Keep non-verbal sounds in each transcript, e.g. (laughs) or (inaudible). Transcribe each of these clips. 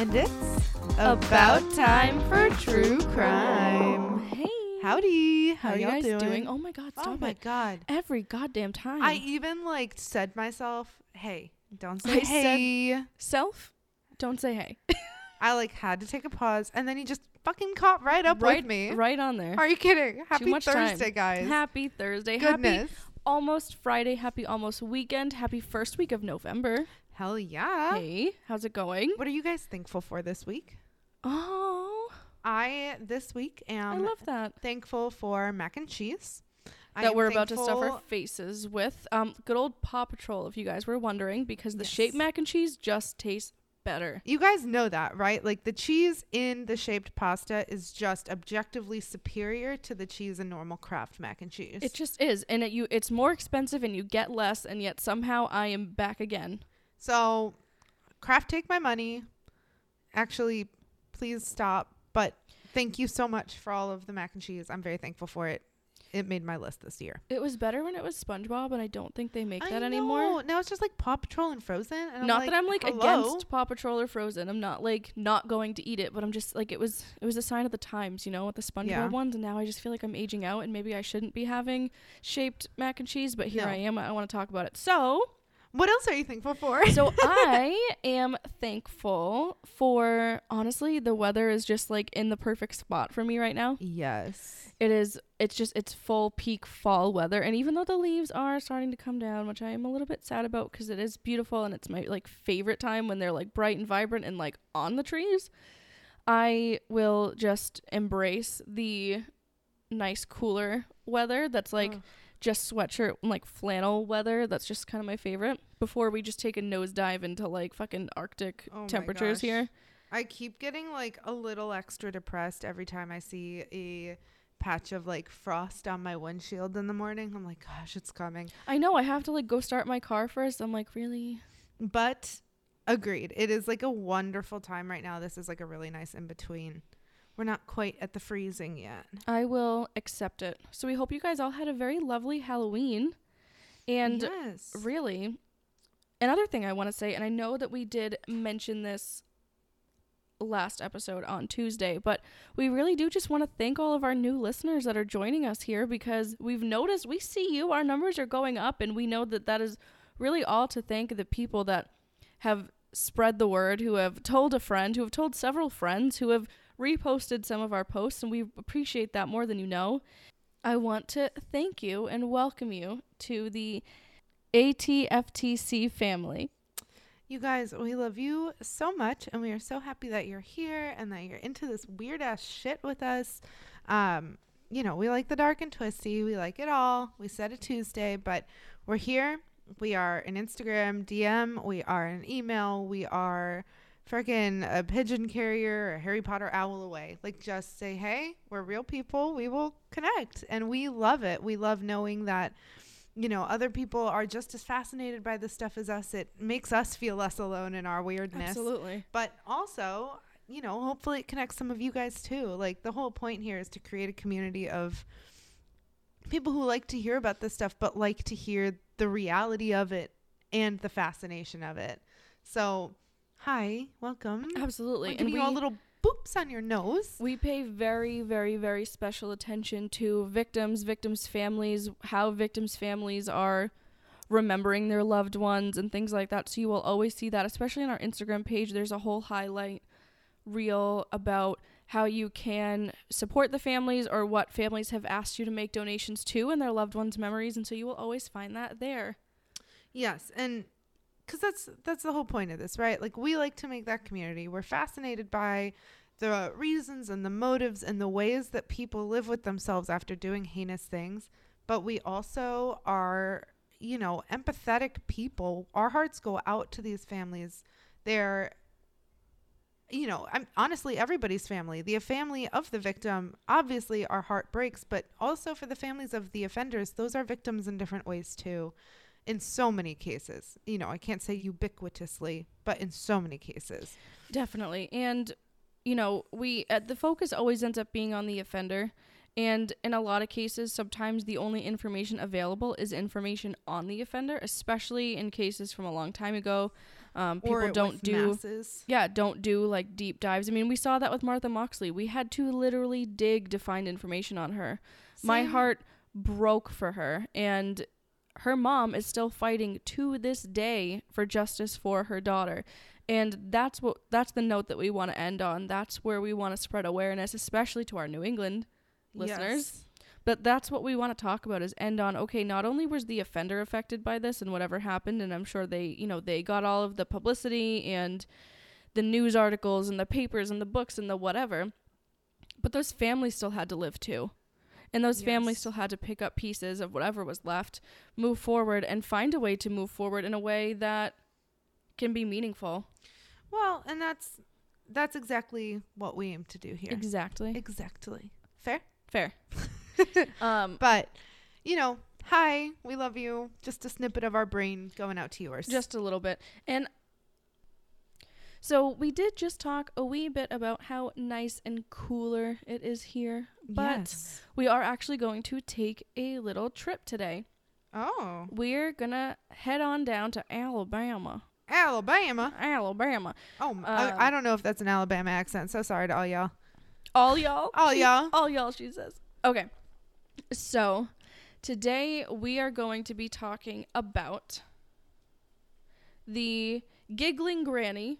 And it's About time for true crime. Hey. Howdy. How, How, are you y'all guys doing? Oh my god, Oh my it. god. Every goddamn time. I even like said myself, "Hey, don't say I said- hey." Self, don't say hey. (laughs) I like had to take a pause, and then he just fucking caught right up right, with me. Right on there. Are you kidding? Happy much time. Thursday, guys. Happy Thursday. Happy Goodness. almost Friday. Happy almost weekend. Happy first week of November. Hell yeah. Hey, how's it going? What are you guys thankful for this week? Oh, I this week I love that. thankful for mac and cheese. I that am we're about to stuff our faces with. Um, good old Paw Patrol, if you guys were wondering, because the shaped mac and cheese just tastes better. You guys know that, right? Like the cheese in the shaped pasta is just objectively superior to the cheese in normal Kraft mac and cheese. It just is, and it you it's more expensive, and you get less, and yet somehow I am back again. So, Kraft, take my money. Actually, please stop. But thank you so much for all of the mac and cheese. I'm very thankful for it. It made my list this year. It was better when it was SpongeBob, and I don't think they make I that know. anymore. Now it's just like Paw Patrol and Frozen. And not that I'm like hello? against Paw Patrol or Frozen. I'm not like not going to eat it, but I'm just like it was it was a sign of the times, you know, with the SpongeBob Yeah. ones, and now I just feel like I'm aging out, and maybe I shouldn't be having shaped mac and cheese, but here No. I am. I want to talk about it. So, What else are you thankful for? so (laughs) I am thankful for honestly the weather is just like in the perfect spot for me right now. yes. It is it's just it's full peak fall weather and even though the leaves are starting to come down, which I am a little bit sad about cuz it is beautiful and it's my like favorite time when they're like bright and vibrant and like on the trees, I will just embrace the nice cooler weather that's like Ugh. Just sweatshirt and like flannel weather that's just kind of my favorite before we just take a nosedive into like fucking arctic Oh temperatures here. I keep getting like a little extra depressed every time I see a patch of like frost on my windshield in the morning. I'm like, gosh, it's coming. I know I have to like go start my car first. I'm like, really? But agreed. It is like a wonderful time right now. This is like a really nice in between. We're not quite at the freezing yet. I will accept it. So we hope you guys all had a very lovely Halloween. And yes. really, another thing I want to say, and I know that we did mention this last episode on Tuesday, but we really do just want to thank all of our new listeners that are joining us here because we've noticed we see you, our numbers are going up, and we know that that is really all to thank the people that have spread the word, who have told a friend, who have told several friends, who have reposted some of our posts, and we appreciate that more than you know. I want to thank you and welcome you to the ATFTC family. You guys, we love you so much and we are so happy that you're here and that you're into this weird ass shit with us. Um, you know, we like the dark and twisty. We like it all. We said it Tuesday, but we're here. We are an Instagram DM. We are an email. We are freaking a pigeon carrier, a Harry Potter owl away. Like, just say, hey, we're real people. We will connect. And we love it. We love knowing that you know, other people are just as fascinated by this stuff as us. It makes us feel less alone in our weirdness. Absolutely. But also, you know, hopefully it connects some of you guys too. Like the whole point here is to create a community of people who like to hear about this stuff but like to hear the reality of it and the fascination of it. So, hi, welcome. Absolutely. We're giving you all little boops on your nose. We pay very, very, very special attention to victims, victims' families, how victims' families are remembering their loved ones and things like that. So you will always see that, especially on our Instagram page. There's a whole highlight reel about how you can support the families or what families have asked you to make donations to and their loved ones' memories. And so you will always find that there. Yes, and because that's that's the whole point of this, right? Like we like to make that community. We're fascinated by the reasons and the motives and the ways that people live with themselves after doing heinous things, but we also are, you know, empathetic people. Our hearts go out to these families. They're you know, I'm honestly everybody's family. The family of the victim, obviously our heart breaks, but also for the families of the offenders, those are victims in different ways too in so many cases. You know, I can't say ubiquitously, but in so many cases. Definitely. And you know, we uh, the focus always ends up being on the offender And in a lot of cases, sometimes the only information available is information on the offender, especially in cases from a long time ago. Um, people don't do masses. yeah, don't do like deep dives. I mean, we saw that with Martha Moxley. We had to literally dig to find information on her. My heart broke for her, and her mom is still fighting to this day for justice for her daughter. And that's what that's the note that we want to end on. That's where we want to spread awareness, especially to our New England listeners. Yes. But that's what we want to talk about is end on okay, not only was the offender affected by this and whatever happened and I'm sure they, you know, they got all of the publicity and the news articles and the papers and the books and the whatever. But those families still had to live too. And those families still had to pick up pieces of whatever was left, move forward and find a way to move forward in a way that can be meaningful. Well, and that's that's exactly what we aim to do here. Exactly. Exactly. Fair. Fair. (laughs) um But, you know, hi, we love you. Just a snippet of our brain going out to yours. just a little bit. And so we did just talk a wee bit about how nice and cooler it is here, but yes. we are actually going to take a little trip today. Oh, We're gonna head on down to Alabama. Alabama. Alabama. Oh, Um, I, I don't know if that's an Alabama accent. So sorry to all y'all. All y'all. All (laughs) y'all. All y'all, she says. Okay. So today we are going to be talking about the giggling granny.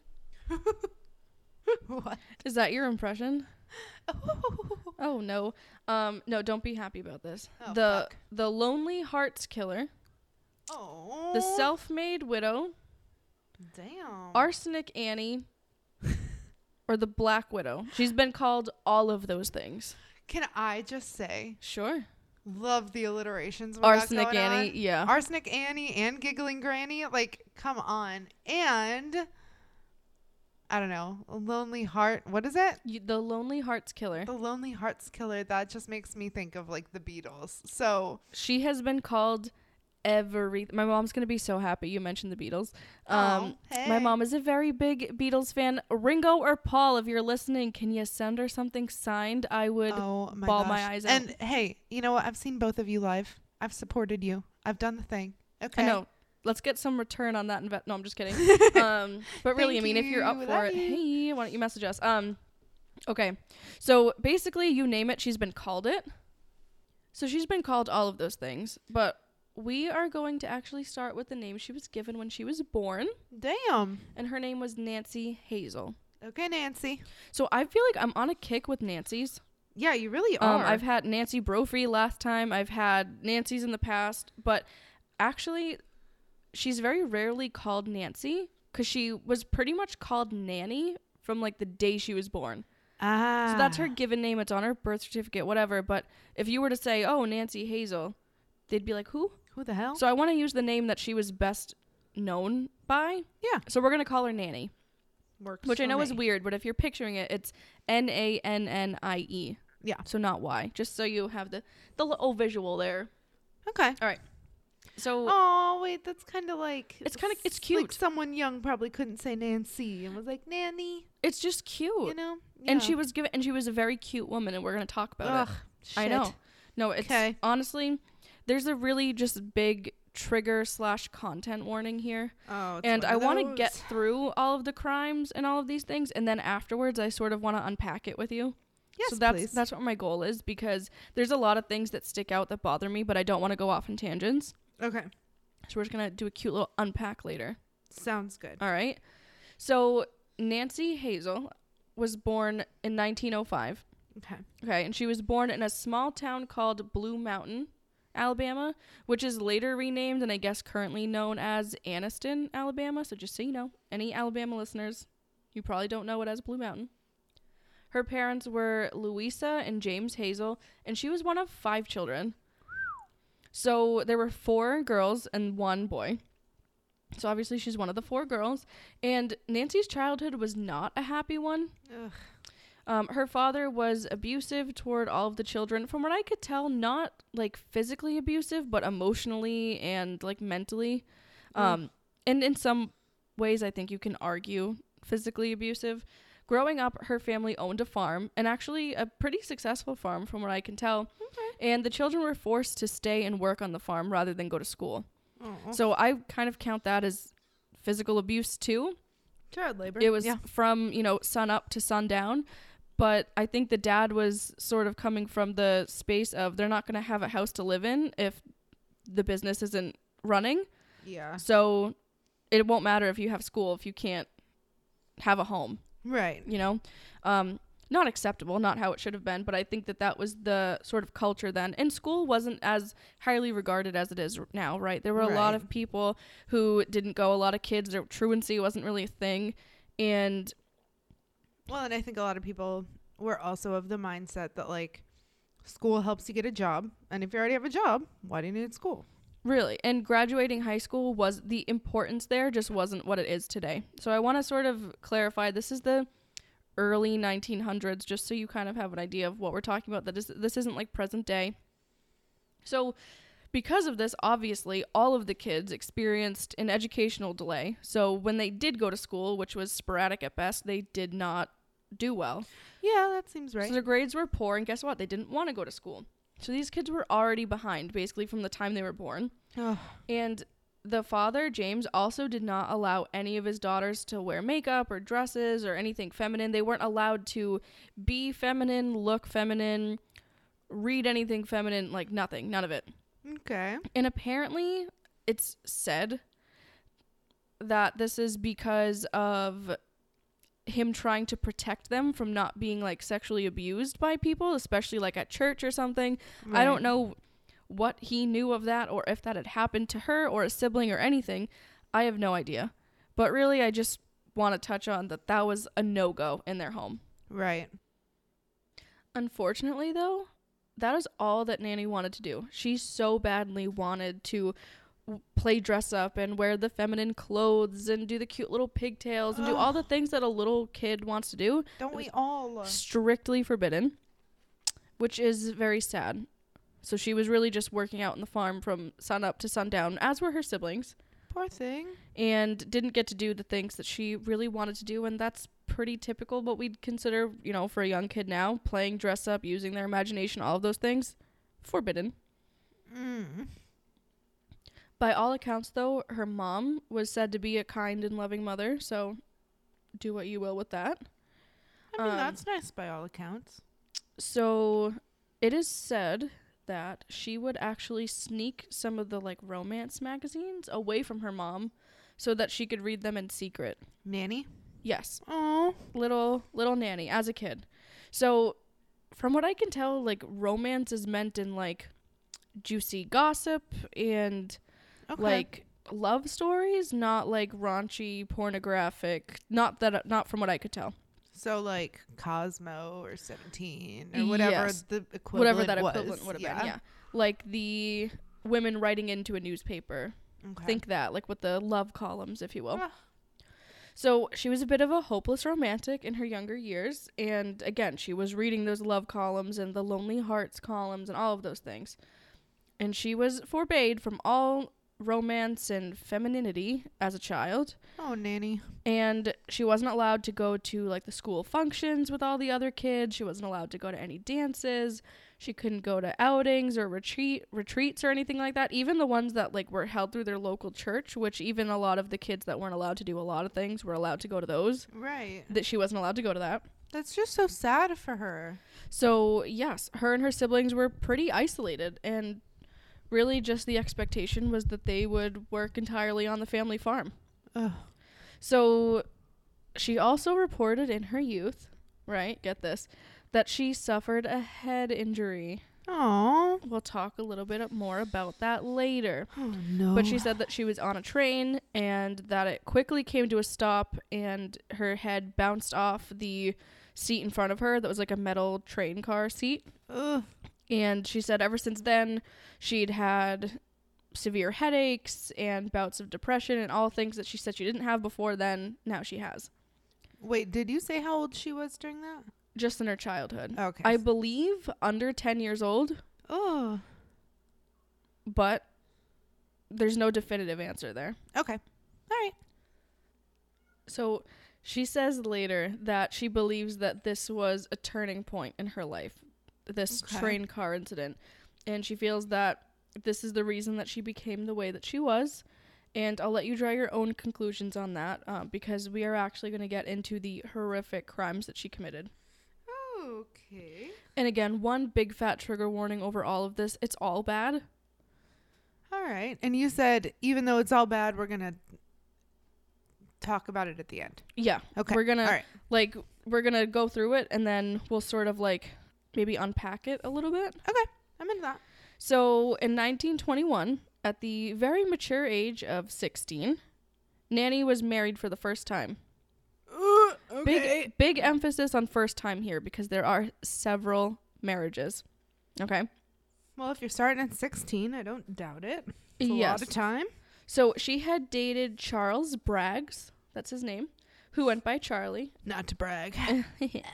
(laughs) what? Is that your impression? (laughs) Oh no. Um no, don't be happy about this. Oh, the fuck. the lonely hearts killer, oh. the self-made widow, Damn. arsenic Annie, (laughs) or the black widow. She's been called all of those things. Can I just say, Sure. love the alliterations. Arsenic Annie, on. yeah. Arsenic Annie and Giggling Granny. Like, come on. And I don't know, Lonely Heart. What is it? You- the lonely hearts killer. The Lonely Hearts Killer. That just makes me think of like the Beatles. So, She has been called every My mom's going to be so happy you mentioned the Beatles. Um oh, hey. My mom is a very big Beatles fan. Ringo or Paul, if you're listening, can you send her something signed? I would. oh, my bawl gosh. my eyes out. And hey, you know what? I've seen both of you live. I've supported you. I've done the thing. Okay. I know. Let's get some return on that. Inve- no, I'm just kidding. (laughs) um, but really, I mean, if you're up for Love it, you. hey, why don't you message us? Um, okay. So basically, you name it, she's been called it. So she's been called all of those things, but we are going to actually start with the name she was given when she was born, Damn. and her name was Nancy Hazle. Okay, Nancy. So I feel like I'm on a kick with Nancy's. Yeah, you really are. Um, I've had Nancy Brophy last time. I've had Nancy's in the past, but actually, she's very rarely called Nancy because she was pretty much called Nannie from like the day she was born. ah. So that's her given name. It's on her birth certificate, whatever. But if you were to say, "Oh, Nancy Hazle," they'd be like, "Who?" Who the hell? So I want to use the name that she was best known by. Yeah. So we're gonna call her Nannie, Works which I know is weird, but if you're picturing it, it's N A N N I E. Yeah. So not Y, just so you have the the little visual there. Okay. So Oh wait, that's kind of like It's kinda- it's cute. Like someone young probably couldn't say Nancy and was like Nannie. it's just cute. You know. And she was given and she was a very cute woman and we're going to talk about Ugh, it. I know. No, it's 'Kay. honestly there's a really just big trigger slash content warning here. Oh, and I want to get through all of the crimes and all of these things and then afterwards I sort of want to unpack it with you. Yes, so that's please. that's what my goal is because there's a lot of things that stick out that bother me but I don't want to go off in tangents. Okay. So we're just going to do a cute little unpack later. Sounds good. All right. So Nancy Hazle was born in 1905. Okay. Okay, and she was born in a small town called Blue Mountain, Alabama, which is later renamed and I guess currently known as Anniston, Alabama. So just so you know, any Alabama listeners, you probably don't know it as Blue Mountain. Her parents were Louisa and James Hazle, and she was one of five children. So there were four girls and one boy. So obviously she's one of the four girls. And Nancy's childhood was not a happy one. Ugh. Um, her father was abusive toward all of the children. From what I could tell, not like physically abusive, but emotionally and like mentally. Mm. Um, and in some ways, I think you can argue physically abusive. growing up, her family owned a farm, and actually a pretty successful farm from what I can tell. Okay. And the children were forced to stay and work on the farm rather than go to school. Oh. So I kind of count that as physical abuse too. child labor. It was yeah. from, you know, sun up to sundown. But I think the dad was sort of coming from the space of they're not going to have a house to live in if the business isn't running. Yeah. So it won't matter if you have school if you can't have a home, Right. you know? Um, not acceptable, not how it should have been, but I think that that was the sort of culture then. And school wasn't as highly regarded as it is now, right? There were a lot of people who didn't go, a lot of kids, their truancy wasn't really a thing. And Well, and I think a lot of people were also of the mindset that like school helps you get a job, and if you already have a job, why do you need school? Really, and graduating high school was the importance there just wasn't what it is today. So I want to sort of clarify this is the early 1900s just so you kind of have an idea of what we're talking about that is this isn't like present day. So because of this, obviously, all of the kids experienced an educational delay. So when they did go to school, which was sporadic at best, they did not do well. Yeah, that seems right. So their grades were poor, and guess what? They didn't want to go to school. So these kids were already behind, basically, from the time they were born. Ugh. And the father, James, also did not allow any of his daughters to wear makeup or dresses or anything feminine. They weren't allowed to be feminine, look feminine, read anything feminine, like nothing, none of it. okay. And apparently, it's said that this is because of him trying to protect them from not being like sexually abused by people, especially like at church or something. I don't know what he knew of that or if that had happened to her or a sibling or anything. I have no idea. But really, I just want to touch on that that was a no go in their home. Right. Unfortunately, though, that is all that Nannie wanted to do. She so badly wanted to w- play dress up and wear the feminine clothes and do the cute little pigtails and do all the things that a little kid wants to do. Don't we all? strictly forbidden, which is very sad. So she was really just working out in the farm from sun up to sundown, as were her siblings, Poor thing. and didn't get to do the things that she really wanted to do. And that's pretty typical what we'd consider, you know, for a young kid now playing dress up, using their imagination, all of those things, forbidden. Mm. By all accounts, though, her mom was said to be a kind and loving mother, so do what you will with that. I mean, Um, that's nice by all accounts. So it is said that she would actually sneak some of the like romance magazines away from her mom so that she could read them in secret. Nannie. Yes, Oh. little little nannie as a kid. So from what I can tell like romance is meant in like juicy gossip and Okay. like love stories, not like raunchy pornographic. Not that not from what I could tell. So like Cosmo or Seventeen or whatever Yes. the equivalent Whatever that was. equivalent would have been, yeah. Like the women writing into a newspaper Okay. think that like with the love columns if you will Ah. so she was a bit of a hopeless romantic in her younger years and again she was reading those love columns and the lonely hearts columns and all of those things and she was forbade from all romance and femininity as a child Oh, nannie. and she wasn't allowed to go to like the school functions with all the other kids she wasn't allowed to go to any dances she couldn't go to outings or retreat retreats or anything like that even the ones that like were held through their local church which even a lot of the kids that weren't allowed to do a lot of things were allowed to go to those Right. that she wasn't allowed to go to that That's just so sad for her. so yes her and her siblings were pretty isolated and really just the expectation was that they would work entirely on the family farm Ugh. So she also reported in her youth, right? Get this, that she suffered a head injury. Oh. We'll talk a little bit more about that later. Oh no. But she said that she was on a train and that it quickly came to a stop and her head bounced off the seat in front of her that was like a metal train car seat. Ugh. And she said ever since then, she'd had severe headaches and bouts of depression and all things that she said she didn't have before then. Now she has. Wait, did you say how old she was during that? Just in her childhood. Okay. I believe under 10 years old, oh. but there's no definitive answer there. Okay. All right. So She says later that she believes that this was a turning point in her life, this Okay. train car incident. And she feels that this is the reason that she became the way that she was. And I'll let you draw your own conclusions on that um, because we are actually going to get into the horrific crimes that she committed. Okay. And again, one big fat trigger warning over all of this it's all bad. All right. And you said even though it's all bad, we're gonna talk about it at the end. Yeah. Okay. We're gonna like we're gonna go through it and then we'll sort of like maybe unpack it a little bit. Okay, I'm into that. So in 1921, at the very mature age of 16, Nanny was married for the first time. Uh, big big emphasis on first time here because there are several marriages. Okay. Well, if you're starting at 16, I don't doubt it. It's a lot of time. So she had dated Charles Braggs, that's his name, who went by Charlie. Not to brag. (laughs) (laughs)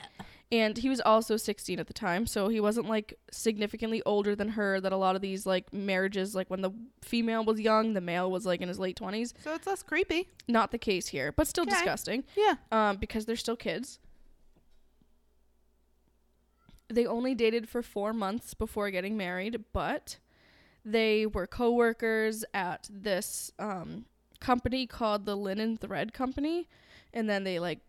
and he was also 16 at the time so he wasn't like significantly older than her that a lot of these like marriages like when the female was young the male was like in his late 20s So it's less creepy. not the case here but still Okay. disgusting Yeah. um because they're still kids they only dated for 4 months before getting married but they were co-workers at this um company called the Linen Thread Company and then they like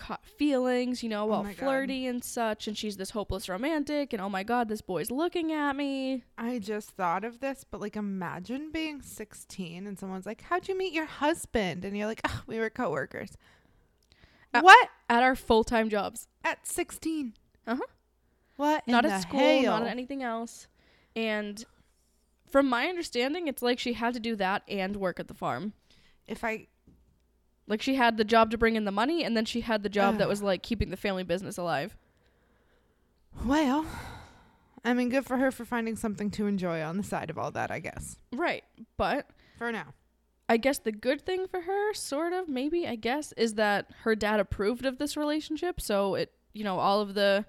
caught feelings, you know, Oh all God. flirty and such. And she's this hopeless romantic, and oh my God, this boy's looking at me. I just thought of this, but like imagine being 16 and someone's like, How'd you meet your husband? And you're like, Oh, we were coworkers. Uh, what? At our full time jobs, At 16? Uh-huh. What? in not at school, hail? not at anything else. And from my understanding, it's like she had to do that and work at the farm. If I Like she had the job to bring in the money, and then she had the job that was like keeping the family business alive. Well, I mean, good for her for finding something to enjoy on the side of all that, I guess. Right. But For now. I guess the good thing for her, sort of, maybe, I guess, is that her dad approved of this relationship. So it, you know, all of the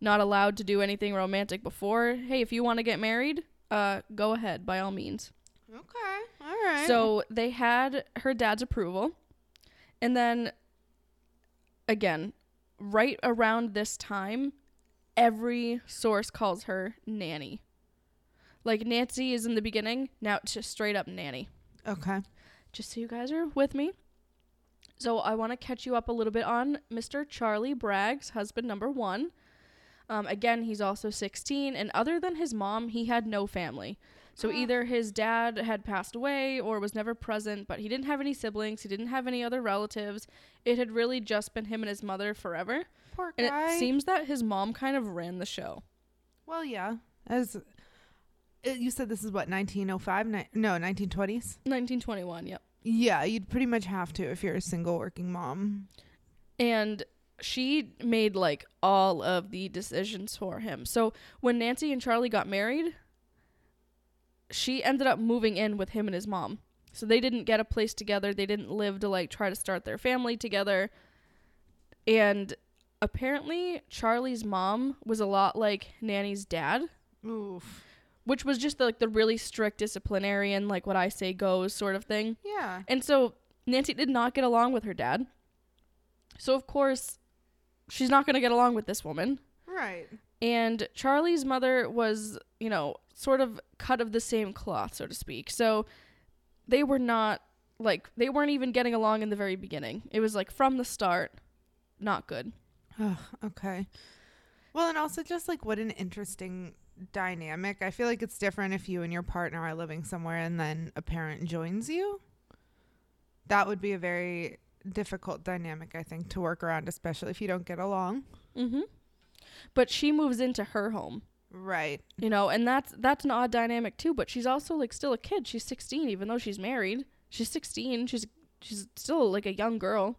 not allowed to do anything romantic before. Hey, if you want to get married, uh, go ahead, by all means. Okay. All right. So they had her dad's approval. And then, again, right around this time, every source calls her nannie. Like Nancy is in the beginning, now it's just straight up nannie Okay. just so you guys are with me. So I want to catch you up a little bit on Mr. Charlie Braggs husband number one. Um, again, he's also 16, and other than his mom, he had no family. So either his dad had passed away or was never present, but he didn't have any siblings. He didn't have any other relatives. It had really just been him and his mother forever. Poor And guy. it seems that his mom kind of ran the show. well, yeah. As uh, you said, this is what 1905. Ni- no, 1920s. 1921, yep. Yeah, you'd pretty much have to if you're a single working mom. and she made like all of the decisions for him. So when Nancy and Charlie got married, she ended up moving in with him and his mom. So they didn't get a place together. They didn't live to like try to start their family together. And apparently Charlie's mom was a lot like Nannie's dad, Oof. which was just like the really strict disciplinarian, like what I say goes sort of thing. Yeah. And so Nancy did not get along with her dad. So of course, she's not going to get along with this woman. Right. And Charlie's mother was, you know, sort of cut of the same cloth, so to speak. So they were not like they weren't even getting along in the very beginning. It was like from the start not good. Ugh, okay. Well, and also just like what an interesting dynamic. I feel like it's different if you and your partner are living somewhere and then a parent joins you. That would be a very difficult dynamic, I think, to work around, especially if you don't get along. Mhm. But she moves into her home. Right. you know and that's that's an odd dynamic too but she's also like still a kid. She's 16 even though she's married. She's 16 she's she's still like a young girl.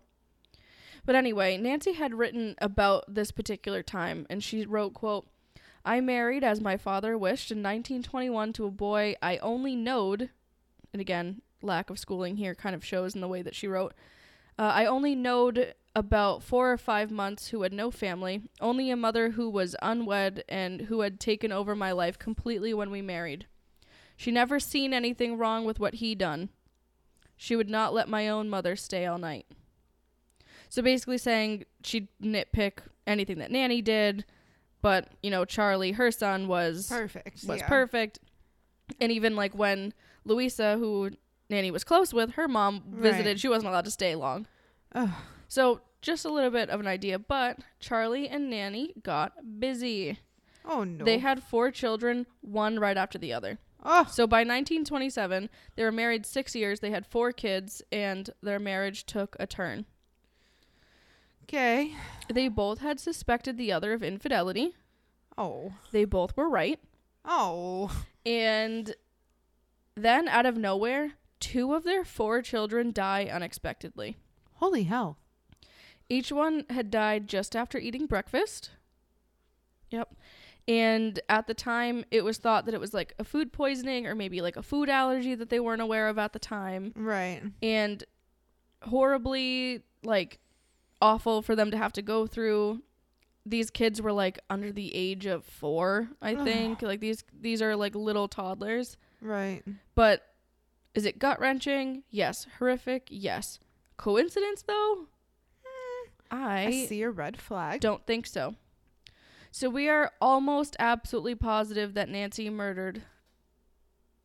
But anyway nancy had written about this particular time and she wrote quote i married as my father wished in 1921 to a boy i only knowed and again lack of schooling here kind of shows in the way that she wrote uh, i only knowed about four or five months who had no family, only a mother who was unwed and who had taken over my life completely when we married. She never seen anything wrong with what he done. She would not let my own mother stay all night. So basically saying she'd nitpick anything that Nannie did, but you know, Charlie, her son, was Perfect. was yeah. perfect. And even like when Louisa, who Nannie was close with, her mom visited, Right. she wasn't allowed to stay long. So just a little bit of an idea, but Charlie and Nannie got busy. Oh no. They had four children, one right after the other. Oh, So by 1927, they were married six years, they had four kids, and their marriage took a turn. okay. They both had suspected the other of infidelity. Oh. They both were right. Oh. And then, out of nowhere, two of their four children die unexpectedly. Holy hell. Each one had died just after eating breakfast. Yep. And at the time, it was thought that it was like a food poisoning or maybe like a food allergy that they weren't aware of at the time. Right. And horribly, like, awful for them to have to go through. These kids were like under the age of four, I think. like these these are like little toddlers. Right. But is it gut wrenching? Yes. Horrific? Yes. Coincidence though? I I see a red flag. don't think so. So we are almost absolutely positive that Nancy murdered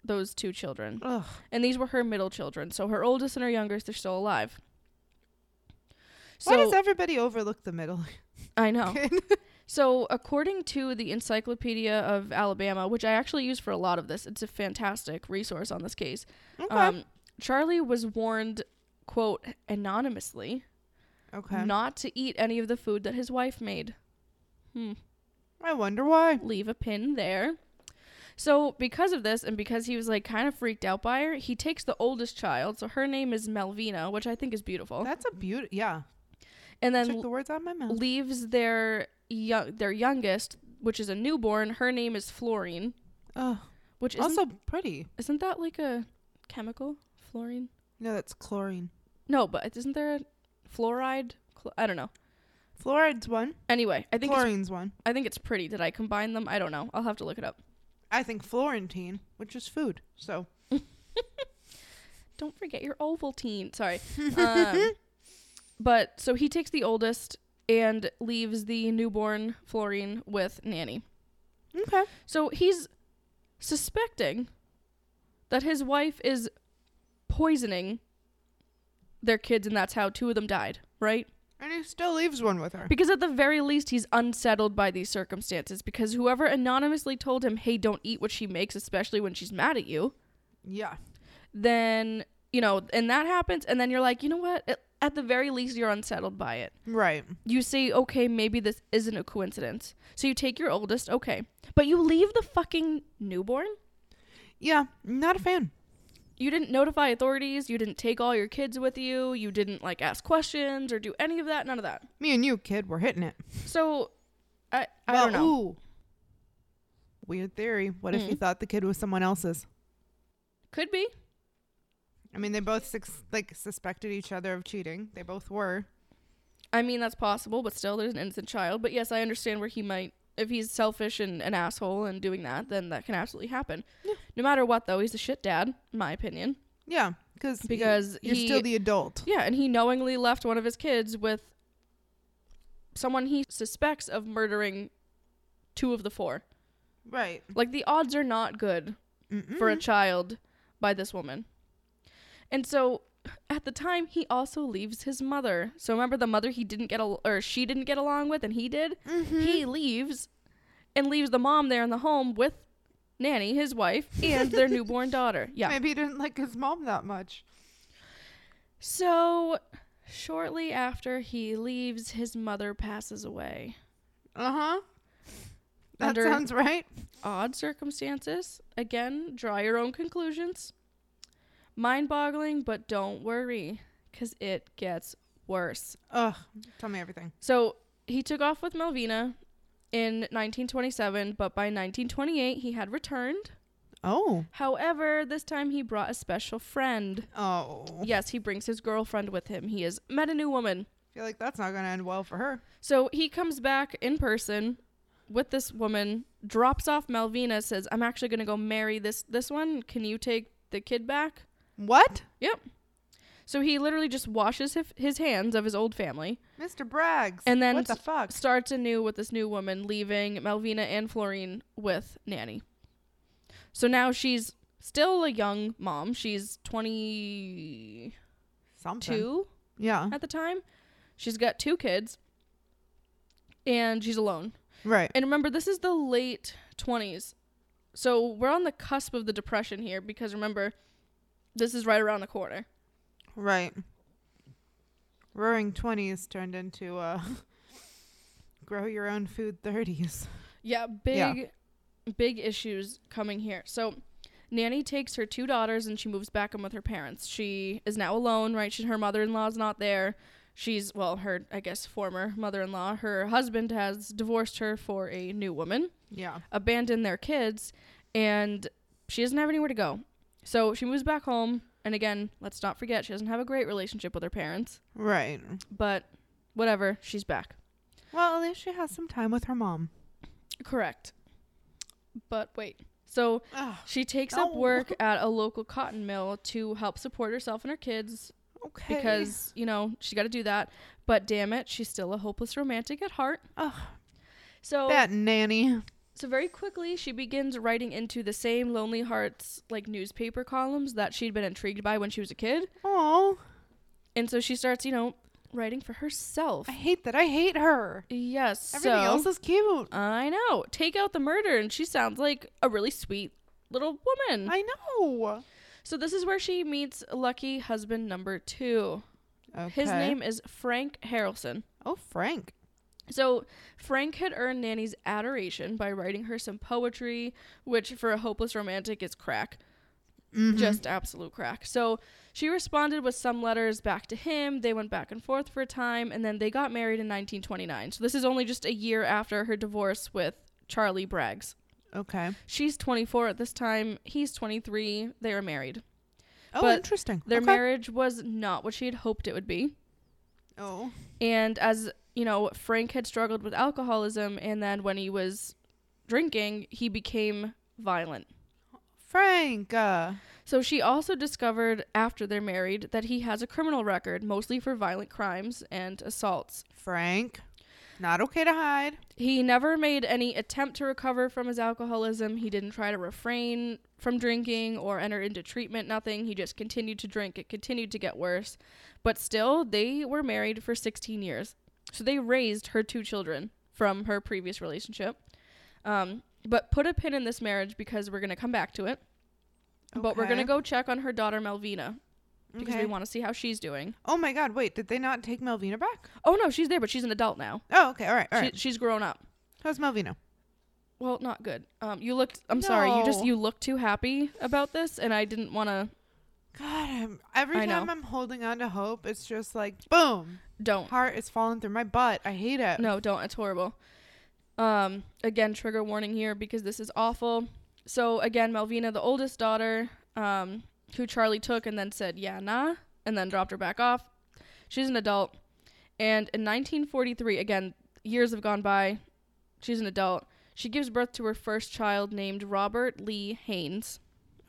those two children. Ugh. And these were her middle children. So her oldest and her youngest are still alive. Why does everybody overlook the middle I know. (laughs) So, according to the Encyclopedia of Alabama, which I actually use for a lot of this, it's a fantastic resource on this case. okay. Um, Charlie was warned, quote, anonymously, okay. not to eat any of the food that his wife made. Hmm. I wonder why. Leave a pin there. So, because of this, and because he was like kind of freaked out by her, he takes the oldest child. So, her name is Melvina, which I think is beautiful. That's a beauty. Yeah. and then Took the words out of my mouth. leaves their young, their youngest, which is a newborn. Her name is Florine, Oh, which isn't, also pretty. isn't that like a chemical? Fluorine? No, that's chlorine. No, but isn't there a fluoride? Chl- I don't know. Fluoride's one. Anyway, I think it's, Chlorine's one. I think it's pretty. Did I combine them? I don't know. I'll have to look it up. I think Florentine, which is food. So (laughs) Don't forget your Ovaltine. Sorry. (laughs) Um, but so he takes the oldest and leaves the newborn Florine with Nannie. okay. So he's suspecting that his wife is poisoning their kids, and that's how two of them died, right? And he still leaves one with her. Because at the very least, he's unsettled by these circumstances. Because whoever anonymously told him, hey, don't eat what she makes, especially when she's mad at you, Yeah. then, you know, and that happens, and then you're like, you know what? At- At the very least, you're unsettled by it. Right. You say, okay, maybe this isn't a coincidence. So you take your oldest, okay. But you leave the fucking newborn? Yeah. Not a fan. You didn't notify authorities. You didn't take all your kids with you. You didn't, like, ask questions or do any of that. None of that. Me and you, kid, we're hitting it. So, I, I Well, don't know. Ooh. Weird theory. What if he Mm. thought the kid was someone else's? Could be. I mean, they both sus- like suspected each other of cheating. They both were. I mean, that's possible, but still, there's an innocent child. But yes, I understand where he might, if he's selfish and an asshole and doing that, then that can absolutely happen. Yeah. No matter what, though, he's a shit dad, in my opinion. Yeah, cause Because you're he- still the adult. Yeah, and he knowingly left one of his kids with someone he suspects of murdering two of the four. Right. Like, the odds are not good for a child by this woman. And so at the time he also leaves his mother. So remember the mother he didn't get al- or she didn't get along with and he did? Mhm. He leaves and leaves the mom there in the home with Nannie, his wife, (laughs) and their newborn daughter. Yeah. Maybe he didn't like his mom that much. So shortly after he leaves, his mother passes away. Uh huh. That Under- sounds right. Odd circumstances. Again, draw your own conclusions. Mind boggling, but don't worry, because it gets worse. Ugh. Tell me everything. So he took off with Melvina in 1927, but by 1928 he had returned. Oh. However, this time he brought a special friend. Oh. Yes, he brings his girlfriend with him. He has met a new woman. I feel like that's not gonna end well for her. So he comes back in person with this woman, drops off Melvina, says, "I'm actually going to go marry this this one. Can you take the kid back?" What? So he literally just washes his, his hands of his old family, Mr. Braggs. And then what the fuck? starts anew with this new woman, leaving Melvina and Florine with Nannie. So now she's still a young mom. She's 22 Something. Yeah. at the time. She's got two kids, and she's alone. Right. And remember, this is the late 20s. So we're on the cusp of the depression here because remember, this is right around the corner. Right. Roaring twenties turned into uh (laughs) grow your own food thirties. Yeah, big big issues coming here. So Nannie takes her two daughters and she moves back in with her parents. She is now alone, right? She, her mother-in-law's not there. She's well, her I guess former mother-in-law. Her husband has divorced her for a new woman. Yeah. abandoned their kids and she doesn't have anywhere to go. So she moves back home and again, let's not forget she doesn't have a great relationship with her parents, Right. but whatever, she's back. Well, at least she has some time with her mom. Correct. But wait. So Ugh. she takes up work at a local cotton mill to help support herself and her kids Okay. because, you know, she got to do that. But damn it, she's still a hopeless romantic at heart. Ugh, So that nannie. So very quickly, she begins writing into the same Lonely Hearts like newspaper columns that she'd been intrigued by when she was a kid, Oh, and so she starts, you know, writing for herself. I hate that. I hate her. Yes, Everything so else is cute. I know. Take out the murder, and she sounds like a really sweet little woman. I know. so this is where she meets lucky husband number two. Okay. His name is Frank Harrelson. Oh, Frank. So Frank had earned Nannie's adoration by writing her some poetry, which for a hopeless romantic is crack. Mhm. just absolute crack. So she responded with some letters back to him. They went back and forth for a time, and then they got married in 1929. So this is only just a year after her divorce with Charlie Braggs. okay. She's 24 at this time. He's 23. They were married. Oh, But interesting. Their okay. marriage was not what she had hoped it would be. Oh. And as you know, Frank had struggled with alcoholism, and then when he was drinking, he became violent. Frank. Uh, So she also discovered after they're married that he has a criminal record, mostly for violent crimes and assaults. Frank. Not okay to hide. He never made any attempt to recover from his alcoholism. He didn't try to refrain from drinking or enter into treatment, nothing. He just continued to drink. It continued to get worse. But still, they were married for 16 years. So they raised her two children from her previous relationship. Um, but put a pin in this marriage because we're going to come back to it. But we're going to go check on her daughter, Melvina, because Okay. we want to see how she's doing. Oh my God! Wait, did they not take Melvina back? Oh, no, she's there, but she's an adult now. Oh, okay. All right. All she, right. She's grown up. How's Melvina? Well, not good. Um, you looked. I'm sorry. You just you look too happy about this, and I didn't want to. God, I'm, every I know. time I'm holding on to hope, it's just like boom, Don't. heart is falling through my butt. I hate it. No, don't. It's horrible. Um, again, trigger warning here because this is awful. So again, Melvina, the oldest daughter, um, who Charlie took and then said, "Yeah, nah," and then dropped her back off. She's an adult, and in 1943, again, years have gone by. She's an adult. She gives birth to her first child named Robert Lee Haynes.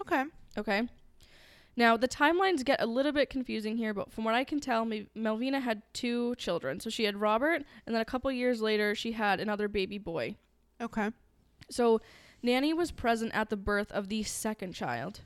Okay. Okay. Now, the timelines get a little bit confusing here, but from what I can tell, Mel- Melvina had two children. So she had Robert, and then a couple years later, she had another baby boy. Okay. So Nannie was present at the birth of the second child.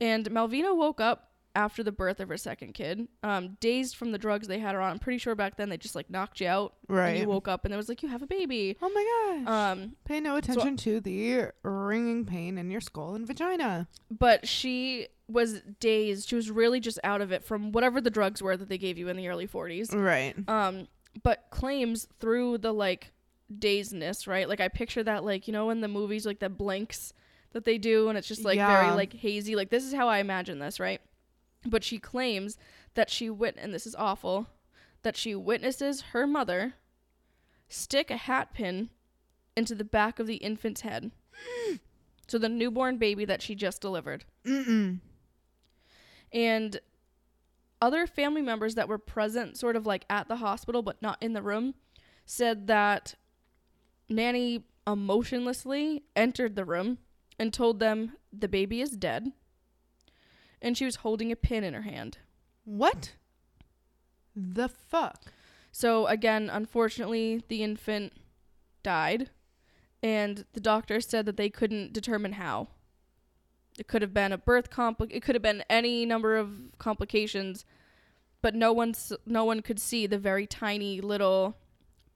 And Melvina woke up after the birth of her second kid, um, dazed from the drugs they had her on. I'm pretty sure back then they just like knocked you out. Right. And you woke up and it was like, you have a baby. oh my gosh. Um, Pay no attention to the ringing pain in your skull and vagina. but she was dazed. She was really just out of it from whatever the drugs were that they gave you in the early 40s. Right. um but claims through the like dazedness right like i picture that like you know in the movies like the blinks that they do and it's just like very like hazy like this is how i imagine this right but she claims that she wit and this is awful that she witnesses her mother stick a hat pin into the back of the infant's head (gasps) so the newborn baby that she just delivered Mm-mm. And other family members that were present sort of like at the hospital but not in the room said that nannie emotionlessly entered the room and told them the baby is dead and she was holding a pin in her hand What the fuck? So again, unfortunately, the infant died, and the doctor said that they couldn't determine how. It could have been a birth compli- It could have been any number of complications, but no one no one could see the very tiny little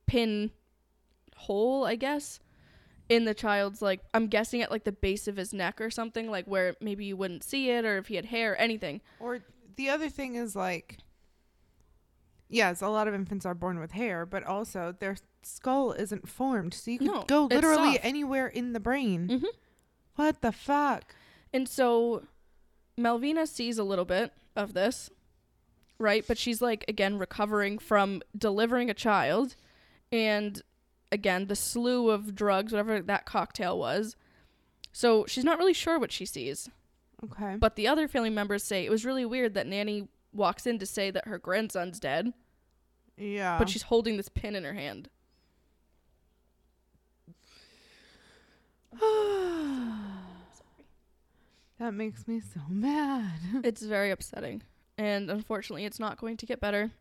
pin hole, I guess, in the child's like I'm guessing at like the base of his neck or something, like where maybe you wouldn't see it, or if he had hair, anything. Or the other thing is like, yes, a lot of infants are born with hair, but also their skull isn't formed, so you can No, go literally anywhere in the brain. Mm-hmm. What the fuck? And so Melvina sees a little bit of this, right? But she's like, again, recovering from delivering a child. And again, the slew of drugs, whatever that cocktail was. So she's not really sure what she sees. Okay. But the other family members say it was really weird that Nannie walks in to say that her grandson's dead, Yeah. but she's holding this pin in her hand. (sighs) (sighs) (sighs) that makes me so (laughs) mad. it's very upsetting. And unfortunately, it's not going to get better.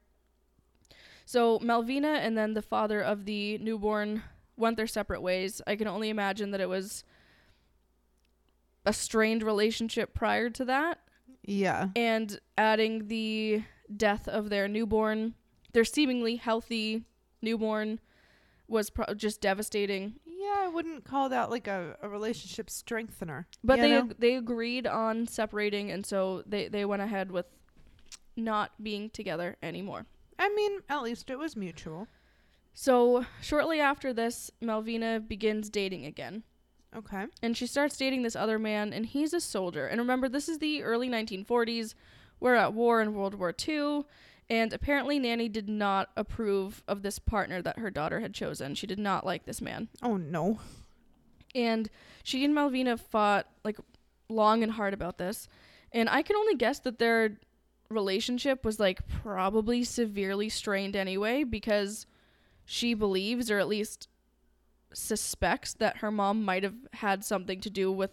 So, Melvina and then the father of the newborn went their separate ways. I can only imagine that it was a strained relationship prior to that. yeah. And adding the death of their newborn, their seemingly healthy newborn, was pro- just devastating. Yeah, I wouldn't call that like a, a relationship strengthener. But they ag- they agreed on separating, and so they, they went ahead with not being together anymore. I mean, at least it was mutual. So shortly after this, Melvina begins dating again. Okay. And she starts dating this other man, and he's a soldier. And remember, this is the early 1940s. We're at war in World War II. And apparently, Nannie did not approve of this partner that her daughter had chosen. She did not like this man. Oh no. And she and Melvina fought like long and hard about this. And I can only guess that their relationship was like probably severely strained anyway because she believes or at least suspects that her mom might have had something to do with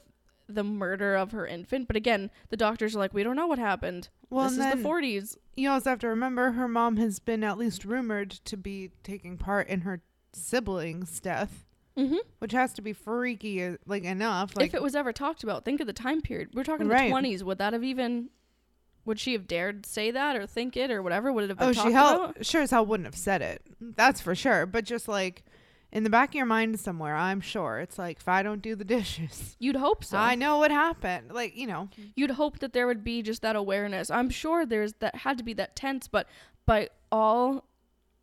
the murder of her infant. But again, the doctors are like, we don't know what happened. Well, this is then the 40s. you also have to remember her mom has been at least rumored to be taking part in her siblings' death, Mm-hmm. which has to be freaky, uh, like enough. Like, if it was ever talked about, think of the time period. We're talking Right. the 20s. Would that have even. Would she have dared say that or think it or whatever? Would it have been oh, talked she hell about? sure as hell wouldn't have said it. That's for sure. But just like in the back of your mind somewhere, I'm sure it's like if I don't do the dishes, (laughs) You'd hope so. I know what happened. Like you know, You'd hope that there would be just that awareness. I'm sure there's that had to be that tense, but by all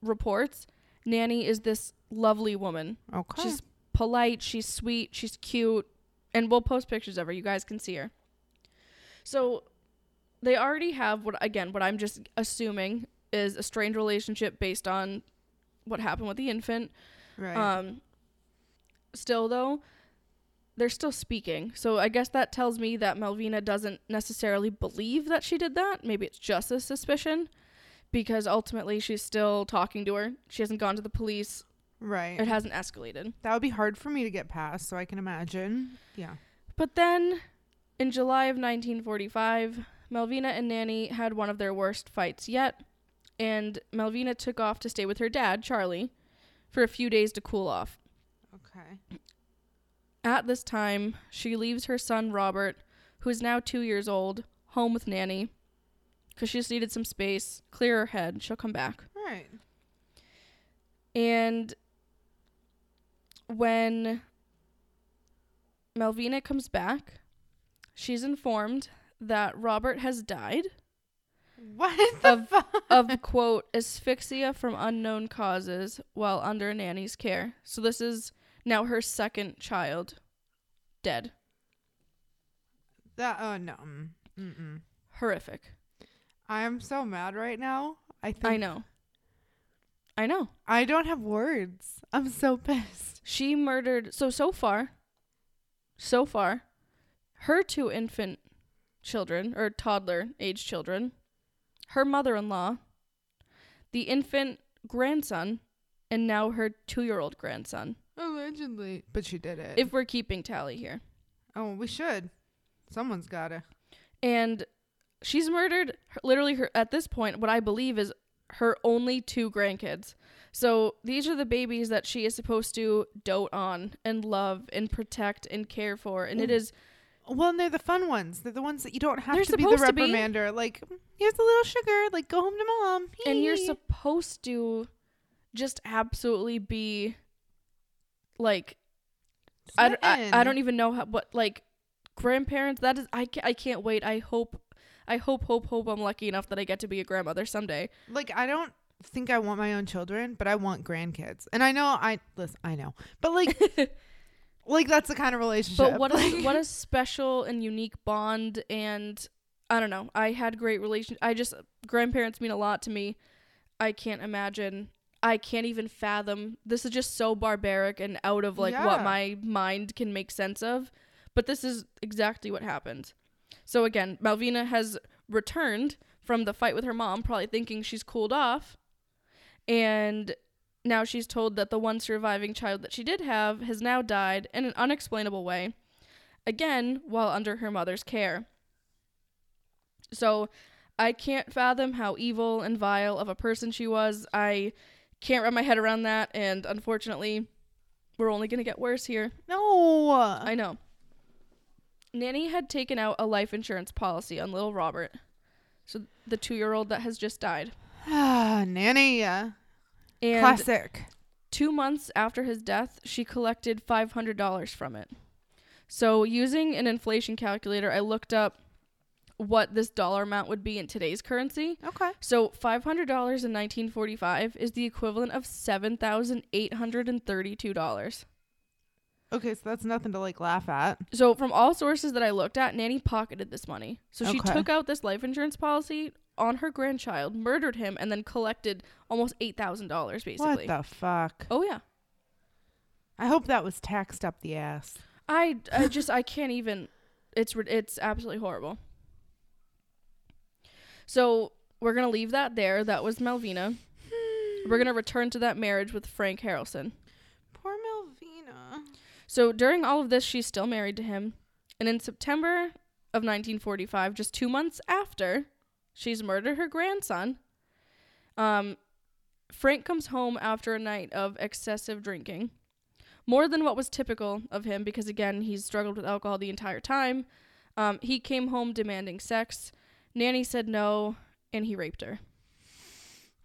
reports, Nannie is this lovely woman. okay. She's polite, she's sweet, she's cute, and we'll post pictures of her. You guys can see her. So they already have what again, what I'm just assuming is a strained relationship based on what happened with the infant. Right. Um still though, they're still speaking. So I guess that tells me that Melvina doesn't necessarily believe that she did that. Maybe it's just a suspicion because ultimately she's still talking to her. She hasn't gone to the police. right. It hasn't escalated. that would be hard for me to get past, so I can imagine. Yeah. But then in July of 1945, Melvina and Nannie had one of their worst fights yet, and Melvina took off to stay with her dad, Charlie, for a few days to cool off. Okay. At this time, she leaves her son Robert, who is now two years old, home with Nannie because she just needed some space, clear her head. She'll come back. Right. And when Melvina comes back, she's informed that Robert has died What the Of- fuck? of quote asphyxia from unknown causes while under nannie's care. So this is now her second child dead. That oh no. mm, Mm-mm. Horrific. I am so mad right now. I think I know. I know. I don't have words. I'm so pissed. She murdered so so far so far her two infant children or toddler age children, her mother-in-law, the infant grandson, and now her 2-year-old grandson. Allegedly, but she did it. If we're keeping tally here. oh, we should. Someone's gotta. And she's murdered her, literally her at this point what I believe is her only two grandkids. So these are the babies that she is supposed to dote on and love and protect and care for, and it Mm. is Well, and they're the fun ones. They're the ones that you don't have They're to be the to be. reprimander. Like, here's a little sugar. Like, go home to mom. and you're supposed to just absolutely be like I Smitten. don't even know how what like grandparents that is I, I can't wait i hope i hope hope hope i'm lucky enough that i get to be a grandmother someday like I don't think I want my own children, but I want grandkids. And I know I listen, I know. But like (laughs) like that's the kind of relationship. but what a, what a (laughs) special and unique bond and i don't know. I had great relation i just grandparents mean a lot to me. I can't imagine i can't even fathom this is just so barbaric and out of like what my mind can make sense of but this is exactly what happened. So again melvina has returned from the fight with her mom probably thinking she's cooled off and now she's told that the one surviving child that she did have has now died in an unexplainable way, again, while under her mother's care. So I can't fathom how evil and vile of a person she was. I can't wrap my head around that, and unfortunately, we're only going to get worse here. no. I know. Nannie had taken out a life insurance policy on little Robert, so the two year old that has just died. Ah, (sighs) nannie. And Classic. two months after his death, she collected $500 from it. So, using an inflation calculator, I looked up what this dollar amount would be in today's currency. Okay. So, $500 in 1945 is the equivalent of $7,832. Okay, so that's nothing to like laugh at. So, from all sources that I looked at, Nannie pocketed this money. So, she Okay. took out this life insurance policy on her grandchild, murdered him, and then collected almost $8,000 basically. What the fuck? oh, yeah. I hope that was taxed up the ass. I, I (laughs) just I can't even it's it's absolutely horrible. So we're gonna leave that there. That was Melvina. Hmm. We're gonna return to that marriage with Frank Harrelson. Poor Melvina. So during all of this, she's still married to him, and in September of 1945, just two months after she's murdered her grandson, um, Frank comes home after a night of excessive drinking, more than what was typical of him, because again, he's struggled with alcohol the entire time. Um, he came home demanding sex. Nannie said no, and he raped her.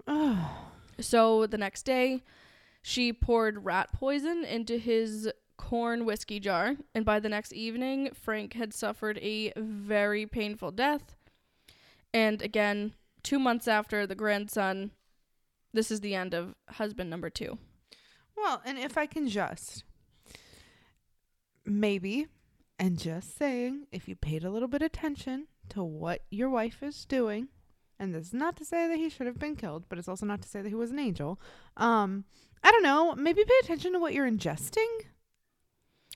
Oh. (sighs) So the next day, she poured rat poison into his corn whiskey jar, and by the next evening, Frank had suffered a very painful death. And again, two months after the grandson, this is the end of husband number two. Well, and if I can just maybe and just saying, if you paid a little bit attention to what your wife is doing, and this is not to say that he should have been killed, but it's also not to say that he was an angel. Um, I don't know. Maybe pay attention to what you're ingesting.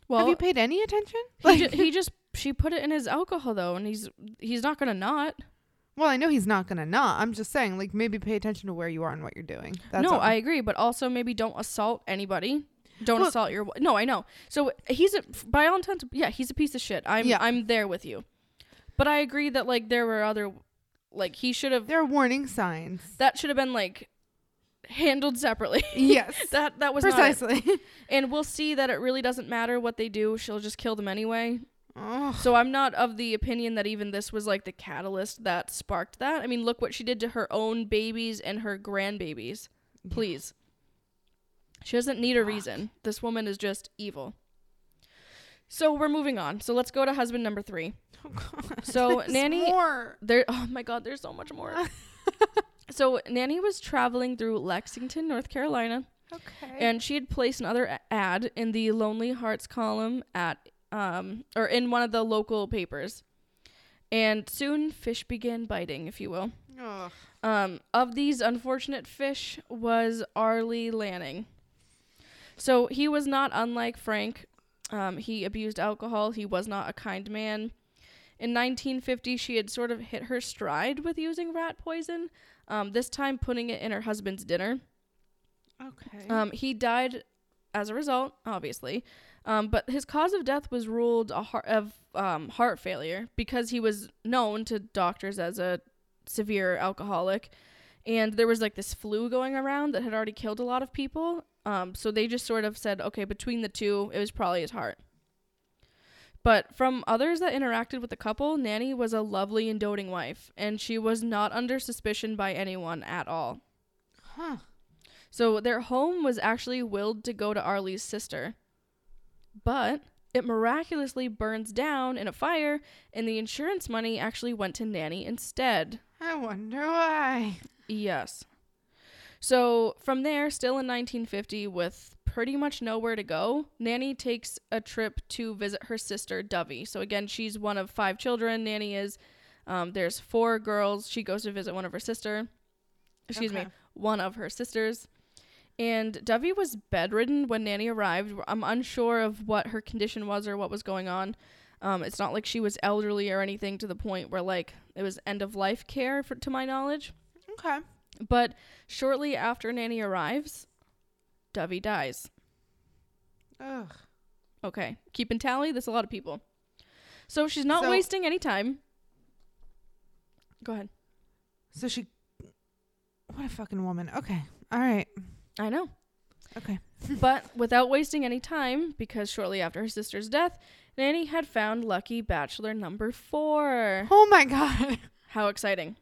Well, have you paid any attention? he, ju- he just she put it in his alcohol though, and he's he's not gonna not. Well, I know he's not gonna not. I'm just saying, like maybe pay attention to where you are and what you're doing. That's no, all. I agree, but also maybe don't assault anybody. Don't assault your. No, I know. So he's a, by all intents, yeah, he's a piece of shit. I'm Yeah. I'm there with you, but I agree that like there were other, like he should have There are warning signs. that should have been like handled separately. yes, (laughs) that that was precisely. (laughs) and we'll see that it really doesn't matter what they do. She'll just kill them anyway. Oh, So I'm not of the opinion that even this was like the catalyst that sparked that. I mean, look what she did to her own babies and her grandbabies. Please. She doesn't need a reason. This woman is just evil. So we're moving on. So let's go to husband number three. Oh, God. So, (laughs) There's Nannie- more. There oh my god, there's so much more. (laughs) so Nannie was traveling through Lexington, North Carolina, Okay. and she had placed another ad in the Lonely Hearts column at um or in one of the local papers. And soon fish began biting, if you will. Ugh. Um, of these unfortunate fish was Arlie Lanning. So he was not unlike Frank. Um, he abused alcohol. He was not a kind man. In 1950, she had sort of hit her stride with using rat poison, um, this time putting it in her husband's dinner. Okay. Um, he died as a result, obviously. Um, but his cause of death was ruled a heart of um, heart failure because he was known to doctors as a severe alcoholic, and there was like this flu going around that had already killed a lot of people. Um, so they just sort of said, okay, between the two, it was probably his heart. But from others that interacted with the couple, Nannie was a lovely and doting wife, and she was not under suspicion by anyone at all. Huh. So their home was actually willed to go to Arlie's sister. But it miraculously burns down in a fire, and the insurance money actually went to Nannie instead. I wonder why. Yes. So from there, still in 1950, with pretty much nowhere to go, Nannie takes a trip to visit her sister, Dovey. So again, she's one of five children. Nannie is. Um, there's four girls. She goes to visit one of her sister. Excuse me, one of her sisters. And Dovey was bedridden when Nannie arrived. I'm unsure of what her condition was or what was going on. Um, it's not like she was elderly or anything to the point where like it was end of life care, for, to my knowledge. Okay. But shortly after Nannie arrives, Dovey dies. Ugh. Okay, keeping tally. There's a lot of people. So she's not So- wasting any time. Go ahead. So she. What a fucking woman. Okay. All right. I know. Okay. (laughs) but without wasting any time, because shortly after her sister's death, Nannie had found lucky bachelor number four. Oh my god. (laughs) How exciting.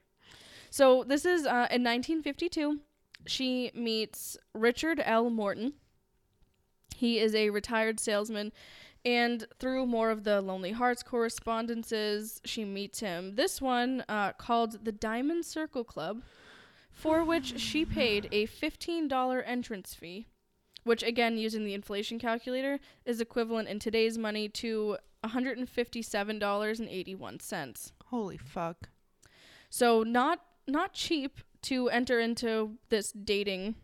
So this is uh, in 1952. She meets Richard L. Morton. He is a retired salesman, and through more of the Lonely Hearts correspondences, she meets him. This one, uh, called the Diamond Circle Club, for which she paid a $15 entrance fee, which, again, using the inflation calculator, is equivalent in today's money to $157.81. Holy fuck. So not not cheap to enter into this dating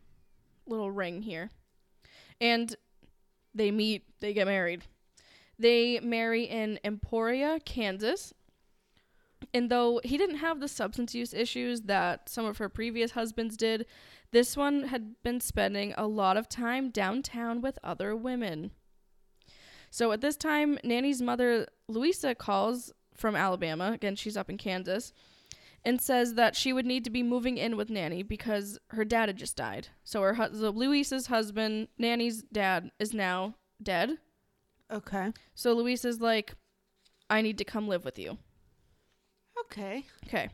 little ring here. And they meet, they get married. They marry in Emporia, Kansas. And though he didn't have the substance use issues that some of her previous husbands did, this one had been spending a lot of time downtown with other women. So at this time, Nannie's mother, Louisa, calls from Alabama. Again, she's up in Kansas and says that she would need to be moving in with Nannie because her dad had just died. So her hu- so Luisa's husband, Nannie's dad, is now dead. Okay. So Luisa's like, I need to come live with you. Okay. Okay.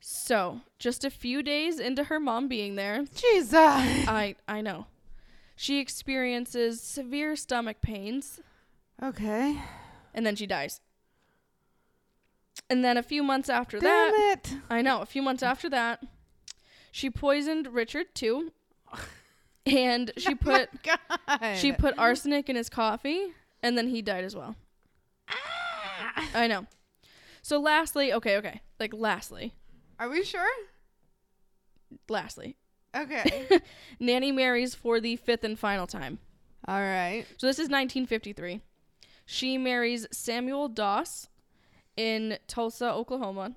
So just a few days into her mom being there, Jesus. I I know, she experiences severe stomach pains, Okay. and then she dies. And then a few months after Damn that, it. I know. A few months after that, she poisoned Richard too, (laughs) and she put God. she put arsenic in his coffee, and then he died as well. Ah. I know. So lastly, okay, okay, like lastly, Are we sure? lastly, Okay. (laughs) Nannie marries for the fifth and final time. All right. So this is 1953. She marries Samuel Doss in Tulsa, Oklahoma.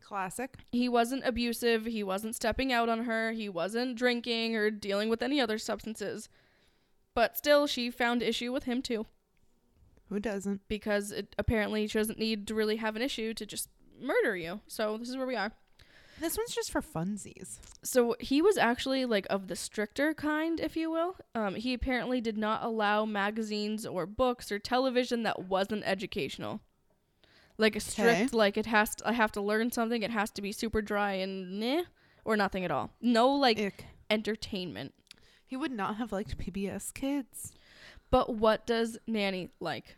Classic. He wasn't abusive. He wasn't stepping out on her. He wasn't drinking or dealing with any other substances. But still, she found issue with him too Who doesn't? because it, apparently she doesn't need to really have an issue to just murder you. So this is where we are. This one's just for funsies. So he was actually like of the stricter kind, if you will. Um, he apparently did not allow magazines or books or television that wasn't educational. Like a strict, like it has to, I have to learn something. It has to be super dry and meh, or nothing at all. No like Ick. entertainment. He would not have liked PBS Kids. But what does Nannie like?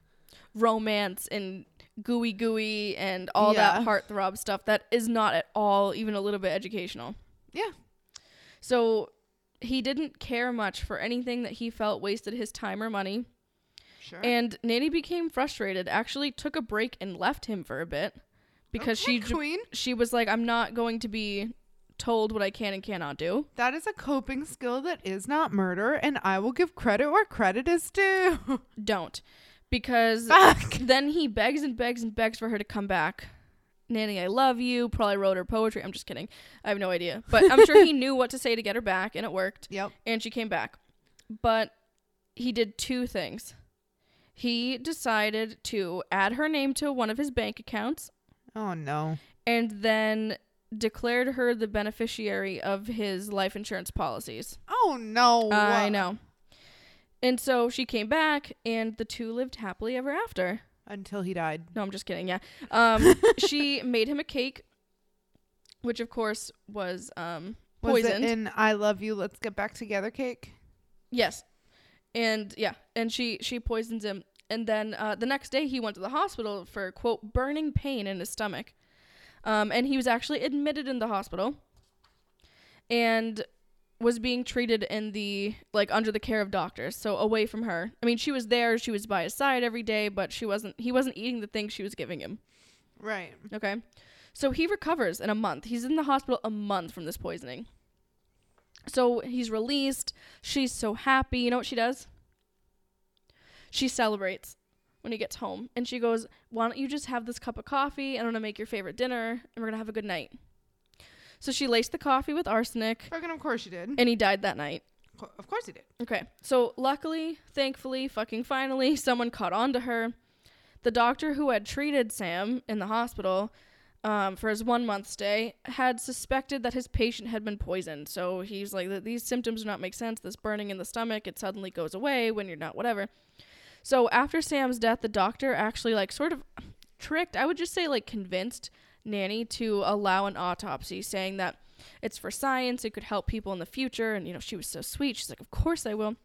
Romance and gooey gooey and all Yeah. that heartthrob stuff that is not at all even a little bit educational. Yeah. So he didn't care much for anything that he felt wasted his time or money. Sure. And Nannie became frustrated, actually took a break and left him for a bit because Okay, she queen. she was like I'm not going to be told what I can and cannot do. That is a coping skill that is not murder, and I will give credit where credit is due. (laughs) Don't. Because Fuck. then he begs and begs and begs for her to come back. Nannie, I love you. Probably wrote her poetry. I'm just kidding. I have no idea. But I'm sure he (laughs) knew what to say to get her back, and it worked. Yep. And she came back. But he did two things. He decided to add her name to one of his bank accounts Oh no. and then declared her the beneficiary of his life insurance policies. Oh no. I know. And so she came back and the two lived happily ever after. Until he died. No, I'm just kidding. Yeah. Um (laughs) she made him a cake which of course was um poisoned. Was it in I love you, let's get back together cake? Yes. And yeah, and she she poisons him and then uh, the next day he went to the hospital for quote burning pain in his stomach. Um, and he was actually admitted in the hospital and was being treated in the like under the care of doctors, so away from her. I mean, she was there, she was by his side every day, but she wasn't he wasn't eating the things she was giving him. Right. Okay. So he recovers in a month. He's in the hospital a month from this poisoning. So he's released. She's so happy. You know what she does? She celebrates when he gets home. And she goes, Why don't you just have this cup of coffee? And I'm going to make your favorite dinner. And we're going to have a good night. So she laced the coffee with arsenic. Fucking of course you did. And he died that night. Co- Of course he did. Okay. So luckily, thankfully, fucking finally, (laughs) someone caught on to her. The doctor who had treated Sam in the hospital um, for his one month stay had suspected that his patient had been poisoned. So he's like, these symptoms do not make sense. This burning in the stomach, it suddenly goes away when you're not, whatever. So after Sam's death, the doctor actually, like, sort of tricked, I would just say, like, convinced Nannie to allow an autopsy, saying that it's for science, it could help people in the future. And, you know, she was so sweet. She's like, Of course I will.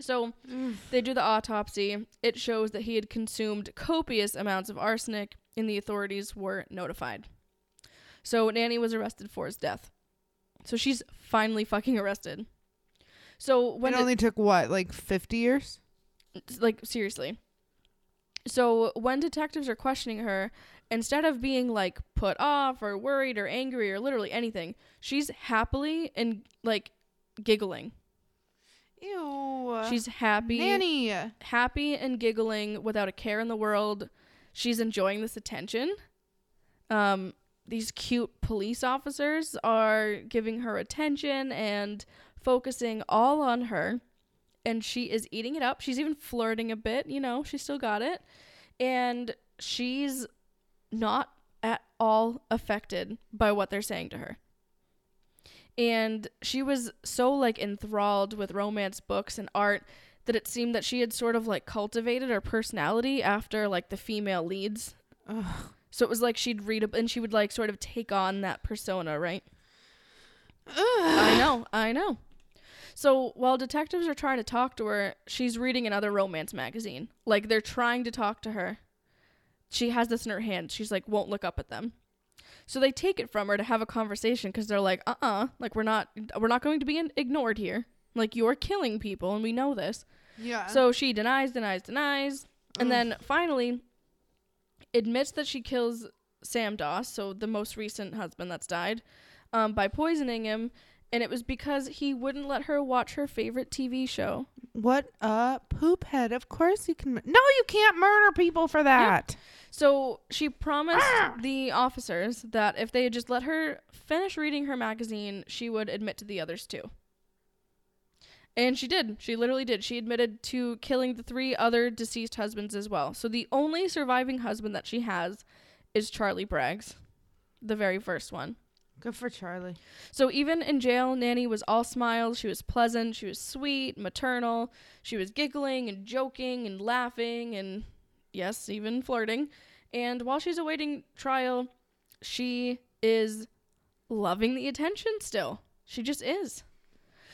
So mm. they do the autopsy. It shows that he had consumed copious amounts of arsenic, and the authorities were notified. So Nannie was arrested for his death. So she's finally fucking arrested. So when it the- only took what, like 50 years? like seriously. So when detectives are questioning her, instead of being like put off or worried or angry or literally anything, she's happily and like giggling. Ew. She's happy, Nannie. happy and giggling without a care in the world. She's enjoying this attention. Um, these cute police officers are giving her attention and focusing all on her. And she is eating it up. She's even flirting a bit, you know, she still got it. And she's not at all affected by what they're saying to her. And she was so like enthralled with romance books and art that it seemed that she had sort of like cultivated her personality after like the female leads. Ugh. So it was like she'd read a, and she would like sort of take on that persona, right? Ugh. I know, I know. So while detectives are trying to talk to her, she's reading another romance magazine. Like they're trying to talk to her. She has this in her hand. She's like, won't look up at them. So they take it from her to have a conversation because they're like, uh uh like we're not, we're not going to be in- ignored here. Like you're killing people and we know this. Yeah. So she denies, denies, denies, and Ugh. then finally admits that she kills Sam Doss, so the most recent husband that's died, um, by poisoning him, and it was because he wouldn't let her watch her favorite TV show. what a poop head. Of course you can. No, you can't murder people for that. So she promised the officers that if they had just let her finish reading her magazine, she would admit to the others too. And she did. She literally did. She admitted to killing the three other deceased husbands as well. So the only surviving husband that she has is Charlie Braggs, the very first one. Good for Charlie. So even in jail, Nannie was all smiles. She was pleasant. She was sweet, maternal. She was giggling and joking and laughing and, yes, even flirting. And while she's awaiting trial, she is loving the attention still. She just is.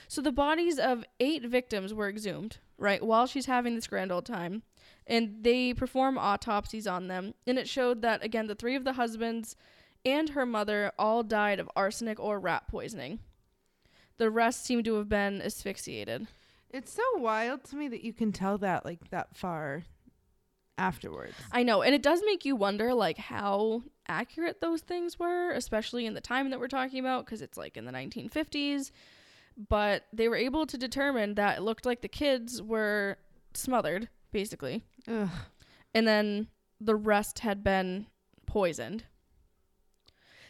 So the bodies of eight victims were exhumed, right, while she's having this grand old time. And they perform autopsies on them. And it showed that, again, the three of the husbands and her mother all died of arsenic or rat poisoning. The rest seem to have been asphyxiated. It's so wild to me that you can tell that like that far afterwards. I know, and it does make you wonder like how accurate those things were, especially in the time that we're talking about because it's like in the 1950s. But they were able to determine that it looked like the kids were smothered basically, Ugh. and then the rest had been poisoned.